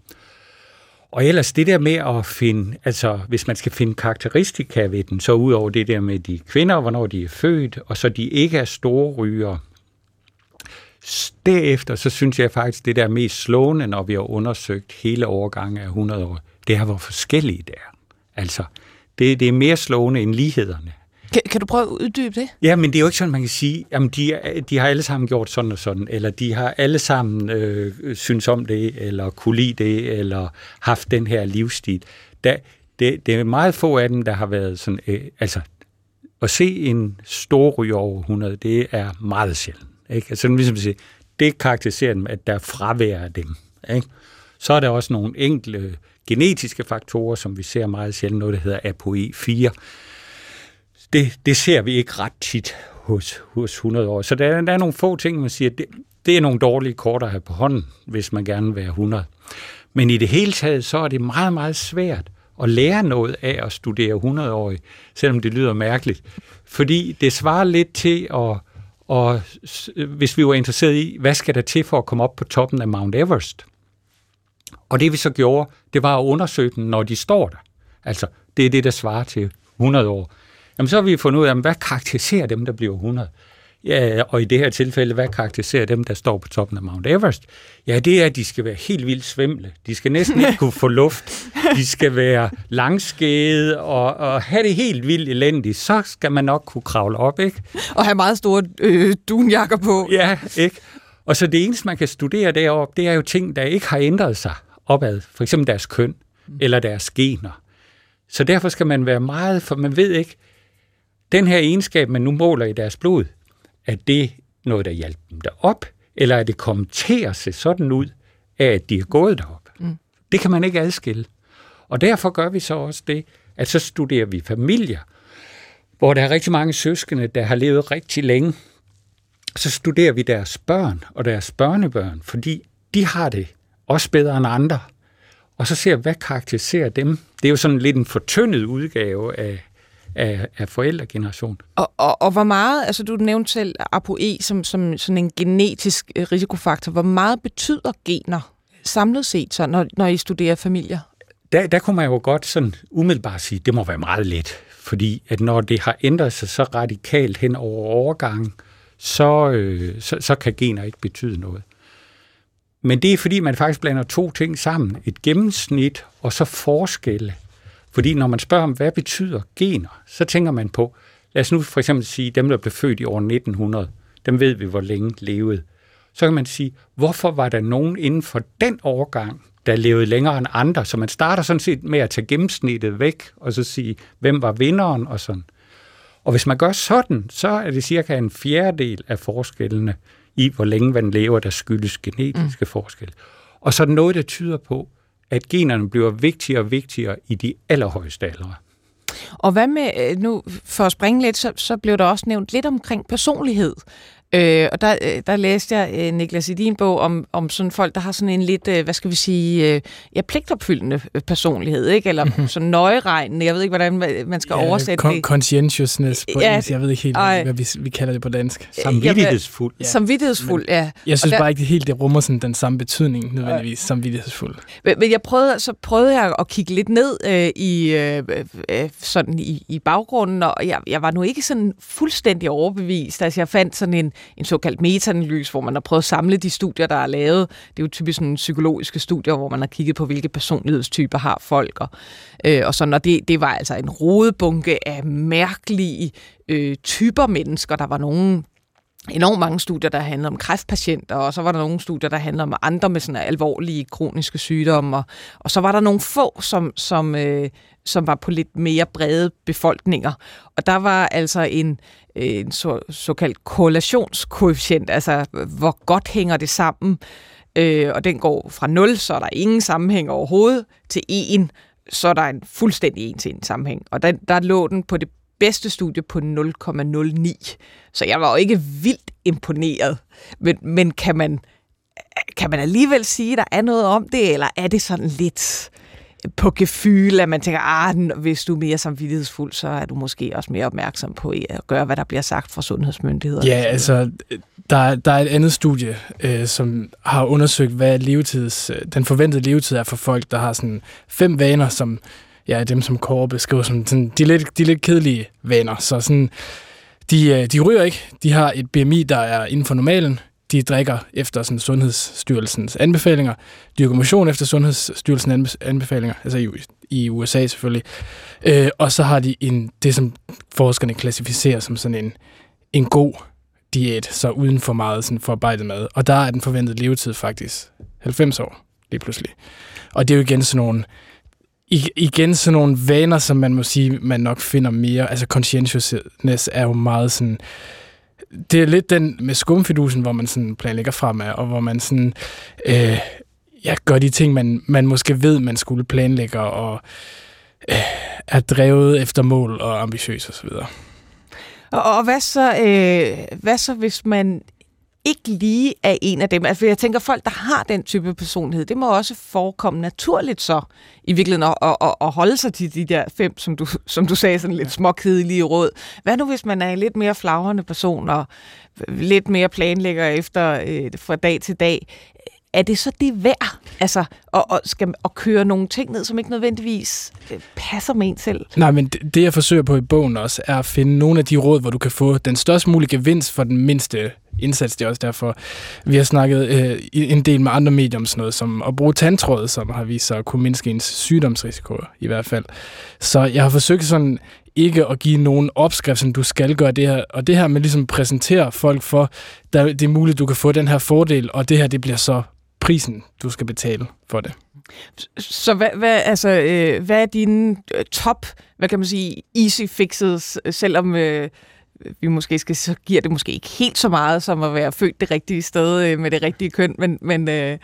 Og ellers det der med at finde, altså hvis man skal finde karakteristika ved den, så udover det der med de kvinder, hvornår de er født, og så de ikke er store ryger, Derefter, så synes jeg faktisk, det der er mest slående, når vi har undersøgt hele overgangen af 100 år, det er, hvor forskellige det er. Altså, det, det er mere slående end lighederne. Kan, kan du prøve at uddybe det? Ja, men det er jo ikke sådan, man kan sige, at de, de har alle sammen gjort sådan og sådan, eller de har alle sammen øh, synes om det, eller kunne lide det, eller haft den her livsstil. Da, det, det er meget få af dem, der har været sådan, øh, altså, at se en stor ryger over 100, det er meget sjældent. Ikke? Altså, ligesom sige, det karakteriserer dem, at der er fravær af dem. Ikke? Så er der også nogle enkle genetiske faktorer, som vi ser meget sjældent, noget der hedder ApoE4. Det, det ser vi ikke ret tit hos, hos 100 år. Så der, der er nogle få ting, man siger, det, det er nogle dårlige kort at have på hånden, hvis man gerne vil være 100. Men i det hele taget, så er det meget, meget svært at lære noget af at studere 100 år, selvom det lyder mærkeligt. Fordi det svarer lidt til at og hvis vi var interesseret i, hvad skal der til for at komme op på toppen af Mount Everest? Og det vi så gjorde, det var at undersøge dem, når de står der. Altså, det er det, der svarer til 100 år. Jamen, så har vi fundet ud af, hvad karakteriserer dem, der bliver 100? Ja, og i det her tilfælde, hvad karakteriserer dem, der står på toppen af Mount Everest? Ja, det er, at de skal være helt vildt svimle. De skal næsten ikke kunne få luft. De skal være langskede og, og have det helt vildt elendigt. Så skal man nok kunne kravle op, ikke? Og have meget store øh, dunjakker på. Ja, ikke? Og så det eneste, man kan studere deroppe, det er jo ting, der ikke har ændret sig opad. For eksempel deres køn eller deres gener. Så derfor skal man være meget, for man ved ikke, den her egenskab, man nu måler i deres blod, er det noget, der hjælper dem derop, eller er det kommet til at se sådan ud, af at de er gået derop? Mm. Det kan man ikke adskille. Og derfor gør vi så også det, at så studerer vi familier, hvor der er rigtig mange søskende, der har levet rigtig længe. Så studerer vi deres børn og deres børnebørn, fordi de har det også bedre end andre. Og så ser hvad karakteriserer dem. Det er jo sådan lidt en fortyndet udgave af, af, af forældregenerationen. Og, og, og hvor meget, altså du nævnte selv ApoE som, som sådan en genetisk øh, risikofaktor, hvor meget betyder gener samlet set, så, når, når I studerer familier? Der, der kunne man jo godt sådan umiddelbart sige, det må være meget let, fordi at når det har ændret sig så radikalt hen over overgangen, så, øh, så, så kan gener ikke betyde noget. Men det er fordi, man faktisk blander to ting sammen. Et gennemsnit og så forskelle. Fordi når man spørger om, hvad betyder gener, så tænker man på, lad os nu for eksempel sige, dem der blev født i år 1900, dem ved vi, hvor længe levede. Så kan man sige, hvorfor var der nogen inden for den årgang, der levede længere end andre? Så man starter sådan set med at tage gennemsnittet væk, og så sige, hvem var vinderen og sådan. Og hvis man gør sådan, så er det cirka en fjerdedel af forskellene i, hvor længe man lever, der skyldes genetiske mm. forskelle. Og så er noget, der tyder på, at generne bliver vigtigere og vigtigere i de allerhøjeste aldre. Og hvad med, øh, nu for at springe lidt, så, så blev der også nævnt lidt omkring personlighed. Øh, og der, øh, der læste jeg øh, Niklas i din bog om, om sådan folk, der har sådan en lidt, øh, hvad skal vi sige, øh, ja, pligtopfyldende øh, personlighed, ikke? Eller mm-hmm. sådan nøjeregnende. Jeg ved ikke, hvordan man skal ja, oversætte con- det. Conscientiousness på ja, engelsk. Jeg ved ikke helt, ej, hvad vi, vi kalder det på dansk. Samvittighedsfuld. Ja. Samvittighedsfuld, ja. Jeg synes der, bare ikke det helt, det rummer sådan den samme betydning nødvendigvis, ja. samvittighedsfuld. Men, men jeg prøvede, så prøvede jeg at kigge lidt ned øh, i, øh, øh, sådan i, i baggrunden, og jeg, jeg var nu ikke sådan fuldstændig overbevist. Altså jeg fandt sådan en en såkaldt metaanalyse, hvor man har prøvet at samle de studier, der er lavet. Det er jo typisk sådan psykologiske studier, hvor man har kigget på, hvilke personlighedstyper har folk. Og, øh, og sådan, og det, det var altså en rodebunke af mærkelige øh, typer mennesker. Der var nogen enormt mange studier, der handlede om kræftpatienter, og så var der nogle studier, der handlede om andre med sådan alvorlige kroniske sygdomme, og, og så var der nogle få, som, som, øh, som var på lidt mere brede befolkninger. Og der var altså en, Øh, en så, såkaldt korrelationskoefficient, altså hvor godt hænger det sammen, øh, og den går fra 0, så er der ingen sammenhæng overhovedet, til 1, så er der en fuldstændig en til en sammenhæng. Og der, der lå den på det bedste studie på 0,09. Så jeg var jo ikke vildt imponeret. Men, men kan man, kan man alligevel sige, at der er noget om det, eller er det sådan lidt på gefyl, at man tænker, ah, hvis du er mere samvittighedsfuld, så er du måske også mere opmærksom på at gøre, hvad der bliver sagt fra sundhedsmyndigheder. Ja, altså, der, der er et andet studie, øh, som har undersøgt, hvad levetids, øh, den forventede levetid er for folk, der har sådan fem vaner, som ja, dem, som Kåre beskriver som sådan, de, lidt, de lidt kedelige vaner. Så sådan, de, øh, de ryger ikke. De har et BMI, der er inden for normalen. De drikker efter sådan, Sundhedsstyrelsens anbefalinger. Dyrker motion efter Sundhedsstyrelsens anbefalinger. Altså i, i USA selvfølgelig. Øh, og så har de en, det, som forskerne klassificerer som sådan en, en god diæt, så uden for meget sådan forarbejdet mad. Og der er den forventede levetid faktisk 90 år lige pludselig. Og det er jo igen sådan nogle igen sådan nogle vaner, som man må sige, man nok finder mere. Altså conscientiousness er jo meget sådan... Det er lidt den med skumfidusen, hvor man sådan planlægger fremad, og hvor man sådan... Øh, ja, gør de ting, man, man måske ved, man skulle planlægge, og øh, er drevet efter mål og ambitiøs osv. Og, og hvad, så, øh, hvad så, hvis man ikke lige er en af dem. Altså, jeg tænker, folk, der har den type personlighed, det må også forekomme naturligt så, i virkeligheden, at, at, at holde sig til de der fem, som du, <laughs> som du sagde, sådan lidt småkedelige råd. Hvad nu, hvis man er en lidt mere flagrende person, og lidt mere planlægger efter øh, fra dag til dag? Er det så det værd, altså, at, at, skal, at køre nogle ting ned, som ikke nødvendigvis øh, passer med en selv? Nej, men det, det, jeg forsøger på i bogen også, er at finde nogle af de råd, hvor du kan få den størst mulige gevinst for den mindste indsats. Det er også derfor, vi har snakket øh, en del med andre medier om sådan noget, som at bruge tandtråd, som har vist sig at kunne mindske ens sygdomsrisiko i hvert fald. Så jeg har forsøgt sådan ikke at give nogen opskrift, som du skal gøre det her. Og det her med ligesom præsentere folk for, der, det er muligt, du kan få den her fordel, og det her, det bliver så prisen, du skal betale for det. Så hvad, hvad, altså, øh, hvad er dine øh, top, hvad kan man sige, easy fixes, øh, selvom øh, vi måske skal, så giver det måske ikke helt så meget som at være født det rigtige sted øh, med det rigtige køn, men, men, øh,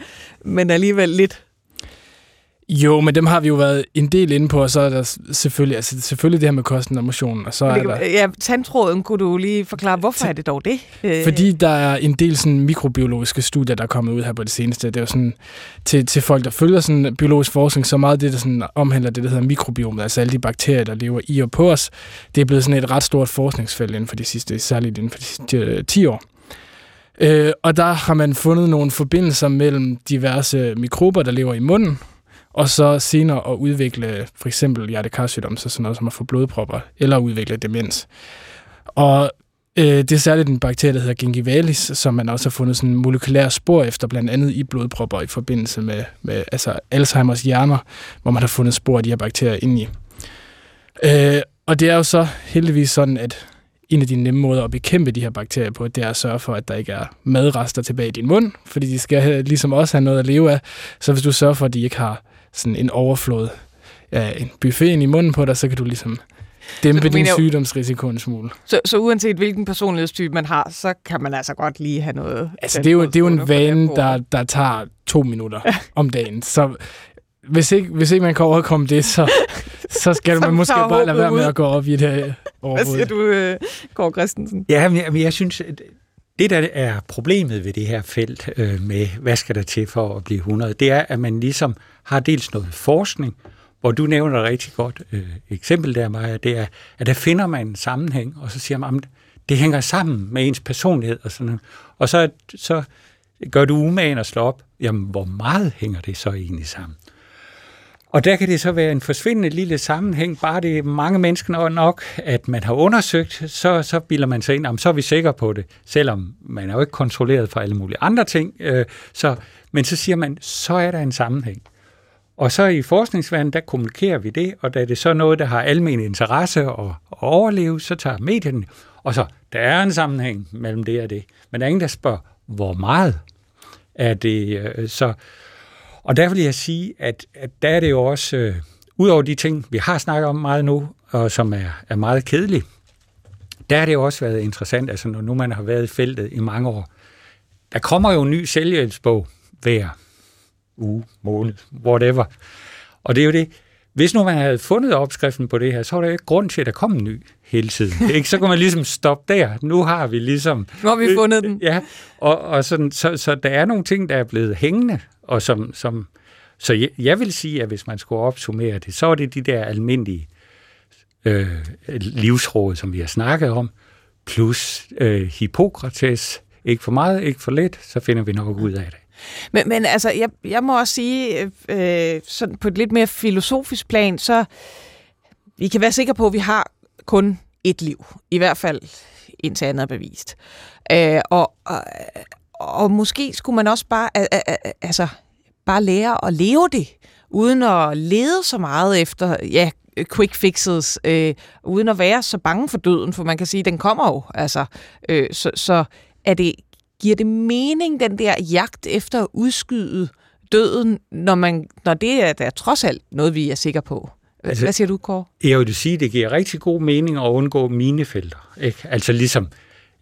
men alligevel lidt. Jo, men dem har vi jo været en del inde på, og så er der selvfølgelig, altså selvfølgelig det her med kosten og motion, og så er der... Ja, tandtråden, kunne du lige forklare, hvorfor er det dog det? Øh, Fordi der er en del sådan mikrobiologiske studier, der er kommet ud her på det seneste. Det er jo sådan, til, til folk, der følger sådan biologisk forskning, så meget det, der sådan omhandler det, der hedder mikrobiomet, altså alle de bakterier, der lever i og på os, det er blevet sådan et ret stort forskningsfelt inden for de sidste, særligt inden for de sidste 10 år. Øh, og der har man fundet nogle forbindelser mellem diverse mikrober, der lever i munden, og så senere at udvikle for eksempel hjertekarsygdom, så sådan noget som at få blodpropper, eller udvikle demens. Og øh, det er særligt en bakterie, der hedder gingivalis, som man også har fundet sådan molekylære spor efter, blandt andet i blodpropper i forbindelse med, med altså Alzheimers hjerner, hvor man har fundet spor af de her bakterier ind i. Øh, og det er jo så heldigvis sådan, at en af de nemme måder at bekæmpe de her bakterier på, det er at sørge for, at der ikke er madrester tilbage i din mund, fordi de skal ligesom også have noget at leve af. Så hvis du sørger for, at de ikke har sådan en overflod af en buffet ind i munden på dig, så kan du ligesom dæmpe du din mener, sygdomsrisiko en smule. Så, så uanset hvilken personlighedstype man har, så kan man altså godt lige have noget... Altså det er jo, det er jo en vane, der, der tager to minutter om dagen. Så hvis ikke, hvis ikke man kan overkomme det, så, så skal <laughs> man måske bare lade være med at gå op i det Hvad siger du, øh, Kåre Christensen? Ja, men jeg, men jeg synes, det der er problemet ved det her felt øh, med, hvad skal der til for at blive 100, det er, at man ligesom har dels noget forskning, hvor du nævner et rigtig godt øh, eksempel der, Maja, det er, at der finder man en sammenhæng, og så siger man, at det hænger sammen med ens personlighed og sådan noget. Og så, så gør du umagen at slå op, jamen hvor meget hænger det så egentlig sammen? Og der kan det så være en forsvindende lille sammenhæng, bare det er mange mennesker nok, at man har undersøgt, så, så bilder man sig ind, om så er vi sikre på det, selvom man er jo ikke kontrolleret for alle mulige andre ting. Øh, så, men så siger man, så er der en sammenhæng. Og så i forskningsverdenen, der kommunikerer vi det, og da det er så noget, der har almen interesse og, at overleve, så tager medierne, og så, der er en sammenhæng mellem det og det. Men der er ingen, der spørger, hvor meget er det øh, så... Og der vil jeg sige, at, at der er det jo også, øh, ud over de ting, vi har snakket om meget nu, og som er, er meget kedelige, der har det jo også været interessant, altså når nu man har været i feltet i mange år, der kommer jo en ny selvhjælpsbog hver uge, måned, whatever. Og det er jo det, hvis nu man havde fundet opskriften på det her, så var der jo ikke grund til, at der kom en ny hele tiden. Ikke? Så kan man ligesom stoppe der. Nu har vi ligesom... Nu har vi fundet den. Ja, og, og sådan, så, så der er nogle ting, der er blevet hængende, og som, som så jeg, jeg vil sige, at hvis man skulle opsummere det, så er det de der almindelige øh, livsråd, som vi har snakket om, plus øh, Hippokrates, ikke for meget, ikke for lidt, så finder vi nok ud af det. Men, men altså, jeg, jeg må også sige, øh, øh, sådan på et lidt mere filosofisk plan, så vi kan være sikre på, at vi har kun et liv. I hvert fald indtil andet er bevist. Øh, og, og, og måske skulle man også bare, altså, bare lære at leve det, uden at lede så meget efter, ja, quick fixes, øh, uden at være så bange for døden, for man kan sige, at den kommer jo. Altså, øh, så, så er det, giver det mening, den der jagt efter at udskyde døden, når, man, når det er der trods alt noget, vi er sikre på? Altså, Hvad siger du, Kåre? Jeg vil sige, det giver rigtig god mening at undgå minefelter. Ikke? Altså ligesom,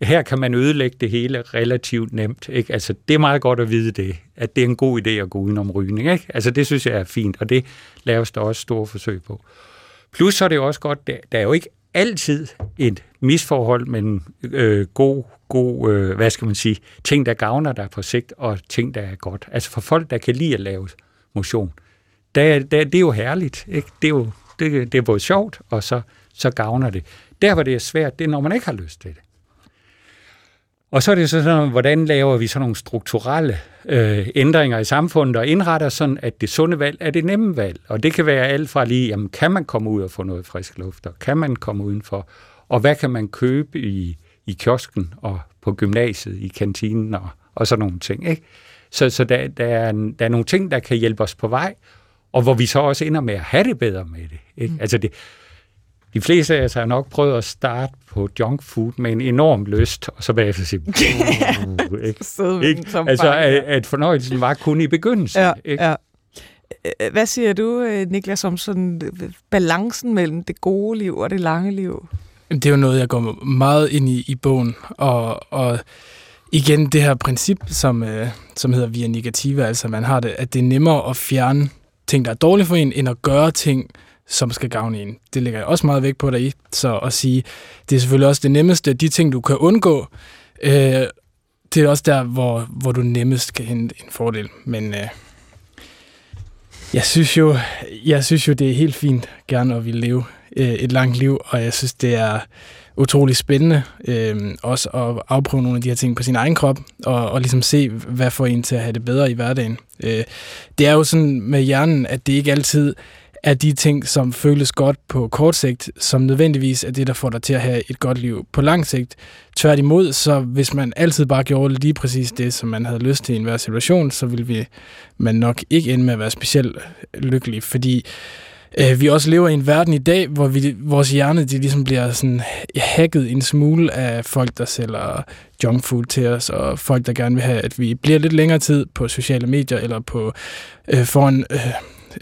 her kan man ødelægge det hele relativt nemt. Ikke? Altså, det er meget godt at vide det, at det er en god idé at gå udenom rygning. Ikke? Altså, det synes jeg er fint, og det laves der også store forsøg på. Plus så er det jo også godt, der, der er jo ikke altid et misforhold mellem øh, god, god øh, hvad skal man sige, ting, der gavner dig på sigt, og ting, der er godt. Altså for folk, der kan lide at lave motion, der, der, det er jo herligt. Ikke? Det, er jo, det, det er både sjovt, og så, så gavner det. Der, hvor det er svært, det er, når man ikke har lyst til det. Og så er det så sådan, hvordan laver vi sådan nogle strukturelle øh, ændringer i samfundet og indretter sådan, at det sunde valg er det nemme valg. Og det kan være alt fra lige, jamen, kan man komme ud og få noget frisk luft, og kan man komme udenfor, og hvad kan man købe i, i kiosken og på gymnasiet, i kantinen og, og sådan nogle ting. Ikke? Så, så der, der, er, der er nogle ting, der kan hjælpe os på vej, og hvor vi så også ender med at have det bedre med det. Ikke? Mm. Altså det, de fleste af os har nok prøvet at starte på junk food med en enorm lyst, og så bagefter sige, <laughs> uh, ikke? ikke? Altså, at, at fornøjelsen var kun i begyndelsen. Ja, ikke? ja. Hvad siger du, øh, Niklas, om sådan øh, balancen mellem det gode liv og det lange liv? Det er jo noget, jeg går meget ind i i bogen, og, og igen det her princip, som, øh, som hedder via negative, altså man har det, at det er nemmere at fjerne ting, der er dårlige for en, end at gøre ting, som skal gavne en. Det lægger jeg også meget vægt på dig i. Så at sige, det er selvfølgelig også det nemmeste. De ting, du kan undgå, øh, det er også der, hvor, hvor du nemmest kan hente en fordel. Men øh, jeg, synes jo, jeg synes jo, det er helt fint gerne at ville leve øh, et langt liv, og jeg synes, det er utrolig spændende øh, også at afprøve nogle af de her ting på sin egen krop, og, og ligesom se, hvad får en til at have det bedre i hverdagen. Øh, det er jo sådan med hjernen, at det ikke altid er de ting, som føles godt på kort sigt, som nødvendigvis er det, der får dig til at have et godt liv på lang sigt. Tværtimod, så hvis man altid bare gjorde lige præcis det, som man havde lyst til i enhver situation, så ville vi, man nok ikke ende med at være specielt lykkelig, fordi øh, vi også lever i en verden i dag, hvor vi, vores hjerne de ligesom bliver sådan hacket en smule af folk, der sælger junk food til os, og folk, der gerne vil have, at vi bliver lidt længere tid på sociale medier, eller på øh, foran øh,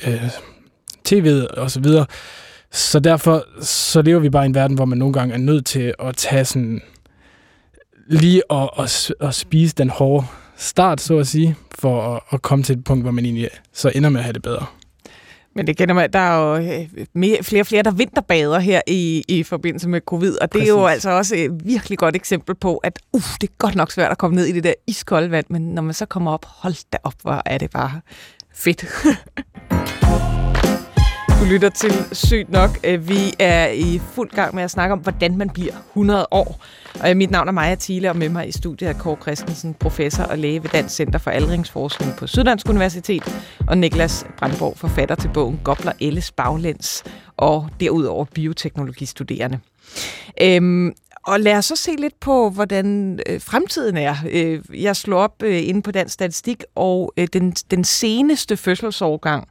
øh, tv'et og så videre. Så derfor så lever vi bare i en verden, hvor man nogle gange er nødt til at tage sådan lige at, at, at spise den hårde start, så at sige, for at, at komme til et punkt, hvor man egentlig så ender med at have det bedre. Men det kender man, der er jo øh, mere, flere og flere, der vinterbader her i, i forbindelse med covid, og det Præcis. er jo altså også et virkelig godt eksempel på, at uh, det er godt nok svært at komme ned i det der iskolde vand, men når man så kommer op, hold da op, hvor er det bare fedt. <laughs> Du lytter til Sygt Nok. Øh, vi er i fuld gang med at snakke om, hvordan man bliver 100 år. Og øh, mit navn er Maja Thiele, og med mig i studiet er Kåre Christensen, professor og læge ved Dansk Center for Aldringsforskning på Syddansk Universitet, og Niklas Brandborg, forfatter til bogen Gobler Elles Baglæns, og derudover bioteknologistuderende. Øhm, og lad os så se lidt på, hvordan øh, fremtiden er. Øh, jeg slår op øh, inde på den statistik, og øh, den, den seneste fødselsårgang,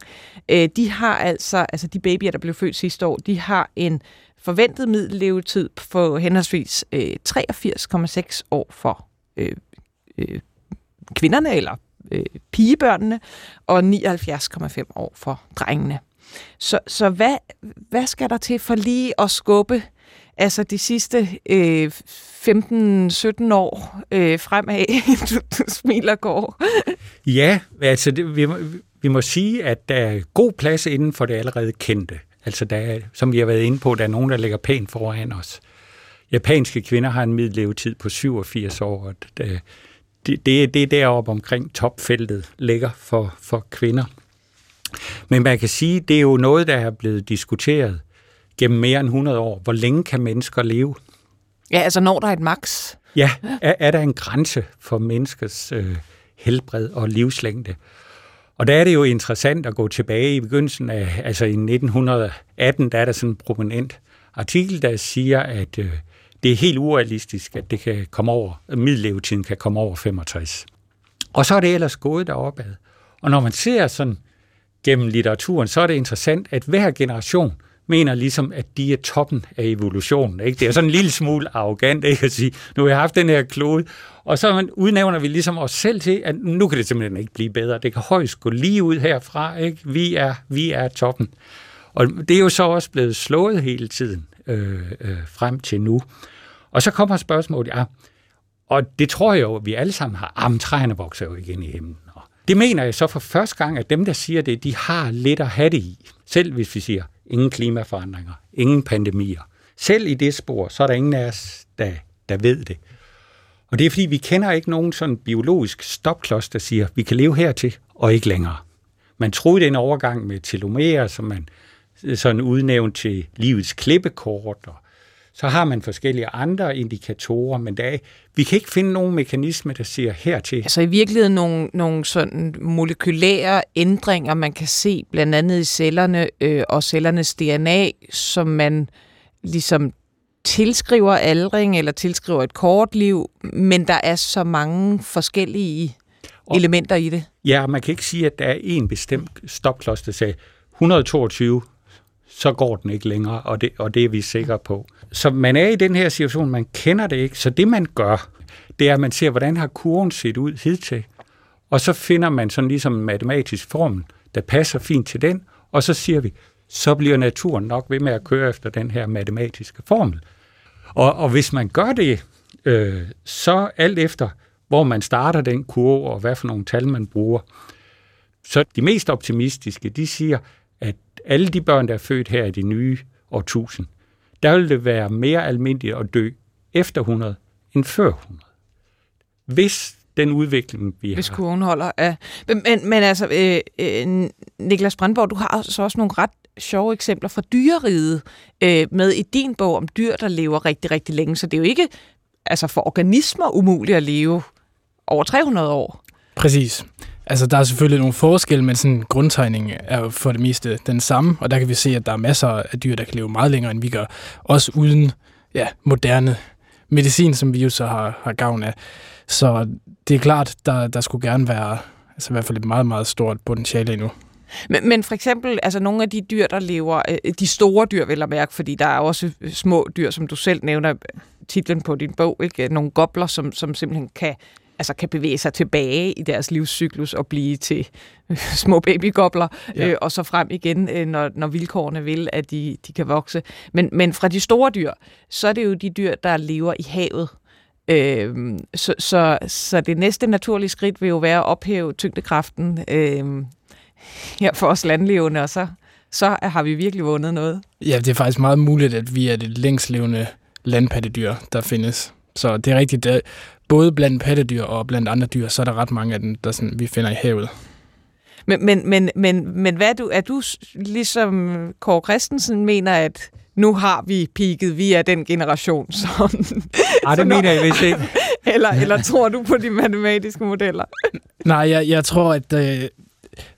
øh, de har altså, altså de babyer, der blev født sidste år, de har en forventet middellevetid på henholdsvis øh, 83,6 år for øh, øh, kvinderne, eller øh, pigebørnene, og 79,5 år for drengene. Så, så hvad, hvad skal der til for lige at skubbe altså de sidste øh, 15-17 år øh, fremad, <laughs> du, du smiler går. ja, altså det, vi, vi må sige, at der er god plads inden for det allerede kendte. Altså der er, som vi har været inde på, der er nogen, der ligger pænt foran os. Japanske kvinder har en middellevetid på 87 år, og det, det, det er deroppe omkring topfeltet ligger for, for kvinder. Men man kan sige, det er jo noget, der er blevet diskuteret gennem mere end 100 år. Hvor længe kan mennesker leve? Ja, altså når der er et max. Ja, er, er der en grænse for menneskers øh, helbred og livslængde? Og der er det jo interessant at gå tilbage i begyndelsen af, altså i 1918, der er der sådan en prominent artikel, der siger, at øh, det er helt urealistisk, at det kan komme over, middellevetiden kan komme over 65. Og så er det ellers gået deropad. Og når man ser sådan gennem litteraturen, så er det interessant, at hver generation mener ligesom, at de er toppen af evolutionen. Ikke? Det er sådan en lille smule arrogant ikke? at sige, nu har jeg haft den her klode, og så udnævner vi ligesom os selv til, at nu kan det simpelthen ikke blive bedre. Det kan højst gå lige ud herfra. Ikke? Vi, er, vi er toppen. Og det er jo så også blevet slået hele tiden øh, øh, frem til nu. Og så kommer spørgsmålet, ja, og det tror jeg jo, at vi alle sammen har. Jamen, træerne vokser jo igen i himlen. Og det mener jeg så for første gang, at dem, der siger det, de har lidt at have det i. Selv hvis vi siger, ingen klimaforandringer, ingen pandemier. Selv i det spor, så er der ingen af os, der, der ved det. Og det er fordi, vi kender ikke nogen sådan biologisk stopklods, der siger, vi kan leve hertil og ikke længere. Man troede, det en overgang med telomerer, som man øh, sådan udnævnt til livets klippekort, og så har man forskellige andre indikatorer, men der er, vi kan ikke finde nogen mekanisme, der siger hertil. Altså i virkeligheden nogle, nogle sådan molekylære ændringer, man kan se blandt andet i cellerne øh, og cellernes DNA, som man ligesom tilskriver aldring eller tilskriver et kort liv, men der er så mange forskellige og, elementer i det. Ja, man kan ikke sige, at der er en bestemt stopklods, der sagde 122 så går den ikke længere, og det, og det er vi sikre på. Så man er i den her situation, man kender det ikke, så det man gør, det er, at man ser, hvordan har kurven set ud hidtil, og så finder man sådan ligesom en matematisk formel, der passer fint til den, og så siger vi, så bliver naturen nok ved med at køre efter den her matematiske formel. Og, og hvis man gør det, øh, så alt efter, hvor man starter den kurve, og hvad for nogle tal man bruger, Så de mest optimistiske, de siger, at alle de børn, der er født her i det nye årtusind, der vil det være mere almindeligt at dø efter 100 end før 100. Hvis den udvikling, vi Hvis har... kurven holder. Ja. Men, men, men altså, øh, øh, Niklas Brandborg, du har så også nogle ret sjove eksempler fra dyreriget øh, med i din bog om dyr, der lever rigtig, rigtig længe. Så det er jo ikke altså for organismer umuligt at leve over 300 år. Præcis. Altså, der er selvfølgelig nogle forskelle, men sådan grundtegningen er jo for det meste den samme, og der kan vi se, at der er masser af dyr, der kan leve meget længere, end vi gør, også uden ja, moderne medicin, som vi jo så har, har gavn af. Så det er klart, der, der skulle gerne være altså i hvert fald et meget, meget stort potentiale endnu. Men, men for eksempel, altså nogle af de dyr, der lever, øh, de store dyr vil jeg mærke, fordi der er også øh, små dyr, som du selv nævner, titlen på din bog, ikke? nogle gobler, som, som simpelthen kan, altså kan bevæge sig tilbage i deres livscyklus og blive til <laughs> små babygobler, ja. øh, og så frem igen, øh, når, når vilkårene vil, at de, de kan vokse. Men, men fra de store dyr, så er det jo de dyr, der lever i havet. Øh, så, så, så det næste naturlige skridt vil jo være at ophæve tyngdekraften øh, her for os landlevende, og så, så har vi virkelig vundet noget. Ja, det er faktisk meget muligt, at vi er det længstlevende landpattedyr, der findes. Så det er rigtigt, både blandt pattedyr og blandt andre dyr, så er der ret mange af dem, der sådan, vi finder i havet. Men, men, men, men, men hvad er du, er du ligesom Kåre Christensen mener, at nu har vi peaked, vi er den generation, som... Ej, det mener jeg vist ikke. <laughs> eller, eller tror du på de matematiske modeller? Nej, jeg, jeg tror, at øh,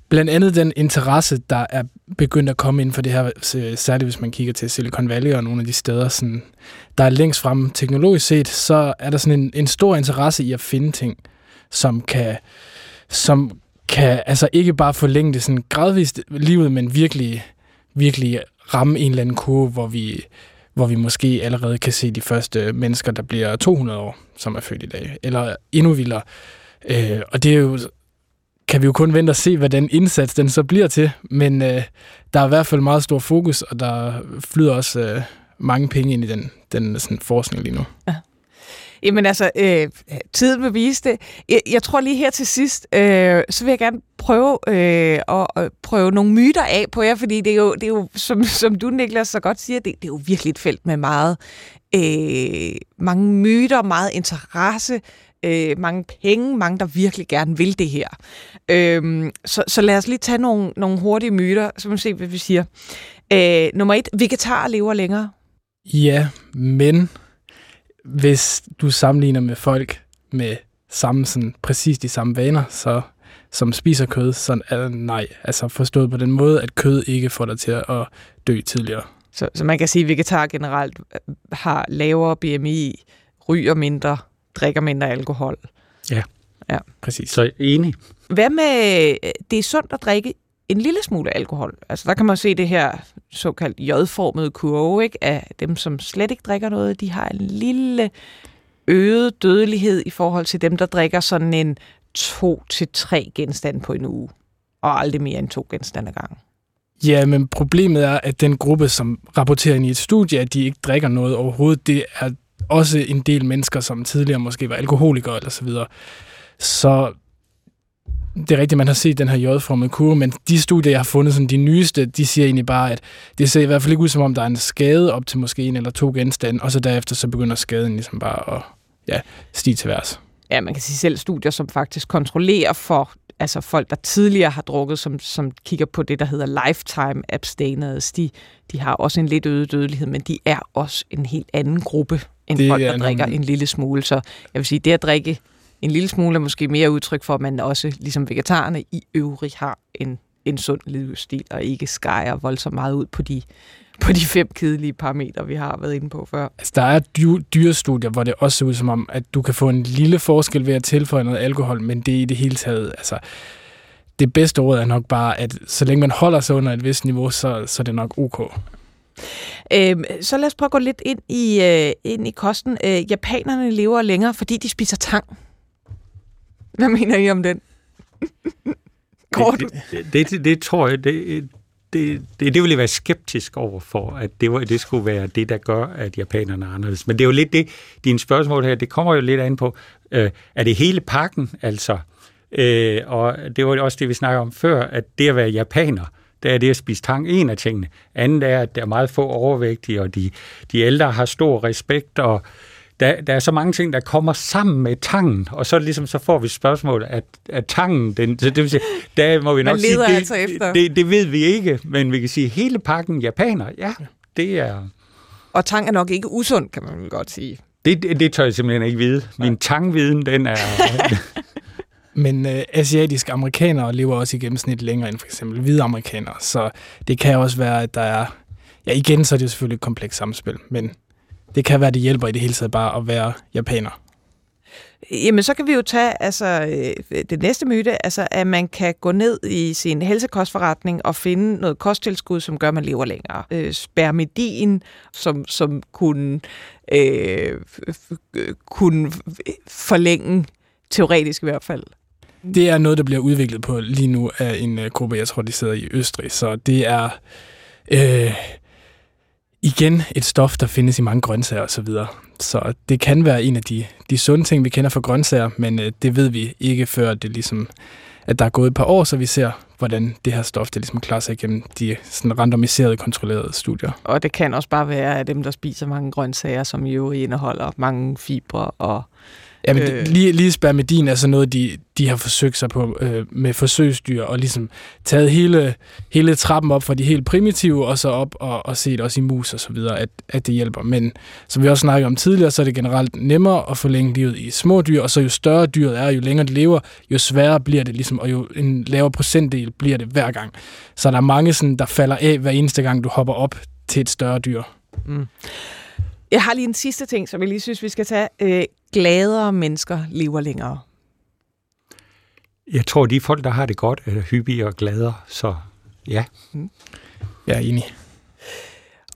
blandt andet den interesse, der er begyndt at komme ind for det her, øh, særligt hvis man kigger til Silicon Valley og nogle af de steder, sådan, der er længst frem teknologisk set, så er der sådan en, en stor interesse i at finde ting, som kan, som kan altså ikke bare forlænge det sådan gradvist livet, men virkelig, virkelig ramme en eller anden kurve, hvor vi, hvor vi måske allerede kan se de første mennesker, der bliver 200 år, som er født i dag, eller endnu vildere. Øh, og det er jo kan vi jo kun vente og se, hvad den indsats den så bliver til. Men øh, der er i hvert fald meget stor fokus, og der flyder også øh, mange penge ind i den, den sådan, forskning lige nu. Ja. Jamen altså, øh, tiden vil vise det. Jeg, jeg tror lige her til sidst, øh, så vil jeg gerne prøve øh, at, prøve nogle myter af på jer, fordi det er jo, det er jo som, som du, Niklas, så godt siger, det, det er jo virkelig et felt med meget øh, mange myter, meget interesse, øh, mange penge, mange, der virkelig gerne vil det her. Øh, så, så lad os lige tage nogle, nogle hurtige myter, så man se, hvad vi siger. Øh, nummer et, vegetar lever længere. Ja, men hvis du sammenligner med folk med samme, sådan, præcis de samme vaner, så som spiser kød, så er det nej. Altså forstået på den måde, at kød ikke får dig til at dø tidligere. Så, så man kan sige, at vegetar generelt øh, har lavere BMI, ryger mindre, drikker mindre alkohol. Ja, ja. præcis. Så enig. Hvad med, øh, det er sundt at drikke en lille smule alkohol. Altså der kan man se det her såkaldt J-formede kurve ikke? af dem, som slet ikke drikker noget. De har en lille øget dødelighed i forhold til dem, der drikker sådan en to til tre genstande på en uge. Og aldrig mere end to genstande ad gangen. Ja, men problemet er, at den gruppe, som rapporterer ind i et studie, at de ikke drikker noget overhovedet, det er også en del mennesker, som tidligere måske var alkoholikere eller så videre. Så det er rigtigt, man har set den her J-formede kurve, men de studier, jeg har fundet, sådan de nyeste, de siger egentlig bare, at det ser i hvert fald ikke ud, som om der er en skade op til måske en eller to genstande, og så derefter så begynder skaden ligesom bare at ja, stige til værs. Ja, man kan sige selv studier, som faktisk kontrollerer for altså folk, der tidligere har drukket, som, som kigger på det, der hedder lifetime abstainers, de, de har også en lidt øget dødelighed, men de er også en helt anden gruppe end det folk, der drikker en lille smule. Så jeg vil sige, det at drikke en lille smule måske mere udtryk for, at man også, ligesom vegetarerne, i øvrigt har en, en sund livsstil, og ikke skærer voldsomt meget ud på de, på de fem kedelige parametre, vi har været inde på før. Altså, der er dy- dyrestudier, hvor det også ser ud som om, at du kan få en lille forskel ved at tilføje noget alkohol, men det er i det hele taget, altså, det bedste råd er nok bare, at så længe man holder sig under et vist niveau, så, så er det nok ok. Øhm, så lad os prøve at gå lidt ind i, øh, ind i kosten. Øh, japanerne lever længere, fordi de spiser tang. Hvad mener I om den? <laughs> det, det, det, det, det tror jeg, det, det, det, det vil jeg være skeptisk over for, at det, var, det skulle være det, der gør, at japanerne er anderledes. Men det er jo lidt det, dine spørgsmål her, det kommer jo lidt an på, øh, er det hele pakken, altså Øh, og det var også det, vi snakker om før, at det at være japaner, der er det at spise tang en af tingene. Andet er, at der er meget få overvægtige, og de, de ældre har stor respekt, og der, der er så mange ting, der kommer sammen med tangen, og så ligesom så får vi spørgsmål, at, at tangen, den, så det vil sige, der må vi nok sige, det, altså efter. Det, det ved vi ikke, men vi kan sige, hele pakken japaner, ja, det er... Og tang er nok ikke usund, kan man vel godt sige. Det, det, det tør jeg simpelthen ikke vide. Min tangviden, den er... <laughs> Men øh, asiatiske amerikanere lever også i gennemsnit længere end for eksempel hvide amerikanere, så det kan også være, at der er... Ja, igen, så er det jo selvfølgelig et komplekst samspil, men det kan være, at det hjælper i det hele taget bare at være japaner. Jamen, så kan vi jo tage altså, øh, det næste myte, altså, at man kan gå ned i sin helsekostforretning og finde noget kosttilskud, som gør, at man lever længere. Øh, spermidin, som, som kunne, øh, kunne forlænge, teoretisk i hvert fald. Det er noget, der bliver udviklet på lige nu af en gruppe, jeg tror, de sidder i Østrig. Så det er øh, igen et stof, der findes i mange grøntsager osv. Så, videre. så det kan være en af de, de sunde ting, vi kender fra grøntsager, men øh, det ved vi ikke før det ligesom, at der er gået et par år, så vi ser, hvordan det her stof det ligesom klarer sig igennem de sådan randomiserede, kontrollerede studier. Og det kan også bare være at dem, der spiser mange grøntsager, som jo indeholder mange fibre og Ja, men øh. lige, lige spermidin er så noget, de, de har forsøgt sig på øh, med forsøgsdyr, og ligesom taget hele, hele trappen op fra de helt primitive, og så op og, og set også i mus og så videre, at, at det hjælper. Men som vi også snakkede om tidligere, så er det generelt nemmere at forlænge livet i små dyr, og så jo større dyret er, jo længere det lever, jo sværere bliver det, ligesom, og jo en lavere procentdel bliver det hver gang. Så der er mange, sådan, der falder af hver eneste gang, du hopper op til et større dyr. Mm. Jeg har lige en sidste ting, som jeg lige synes, vi skal tage. Øh, gladere mennesker lever længere. Jeg tror, de folk, der har det godt, er hyppigere og gladere, så ja. Mm. Jeg er enig.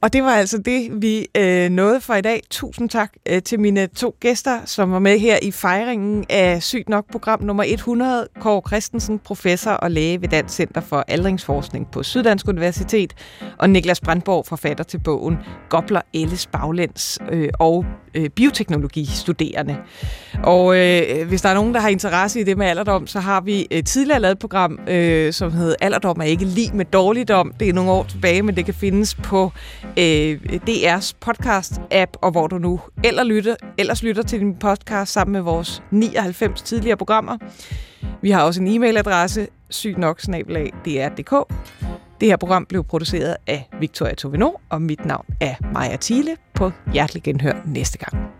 Og det var altså det, vi øh, nåede for i dag. Tusind tak øh, til mine to gæster, som var med her i fejringen af Sygt Nok program nummer 100. Kåre Christensen, professor og læge ved Dansk Center for Aldringsforskning på Syddansk Universitet, og Niklas Brandborg, forfatter til bogen Gobler Elles Baglæns øh, og øh, bioteknologistuderende. Og øh, hvis der er nogen, der har interesse i det med alderdom, så har vi øh, tidligere lavet et program, øh, som hedder Alderdom er ikke lige med dårligdom. Det er nogle år tilbage, men det kan findes på øh, DR's podcast-app, og hvor du nu ellers lytter, ellers lytter til din podcast sammen med vores 99 tidligere programmer. Vi har også en e-mailadresse, sygtnok.dr.dk. Det her program blev produceret af Victoria Tovino, og mit navn er Maja Thiele. På hjertelig genhør næste gang.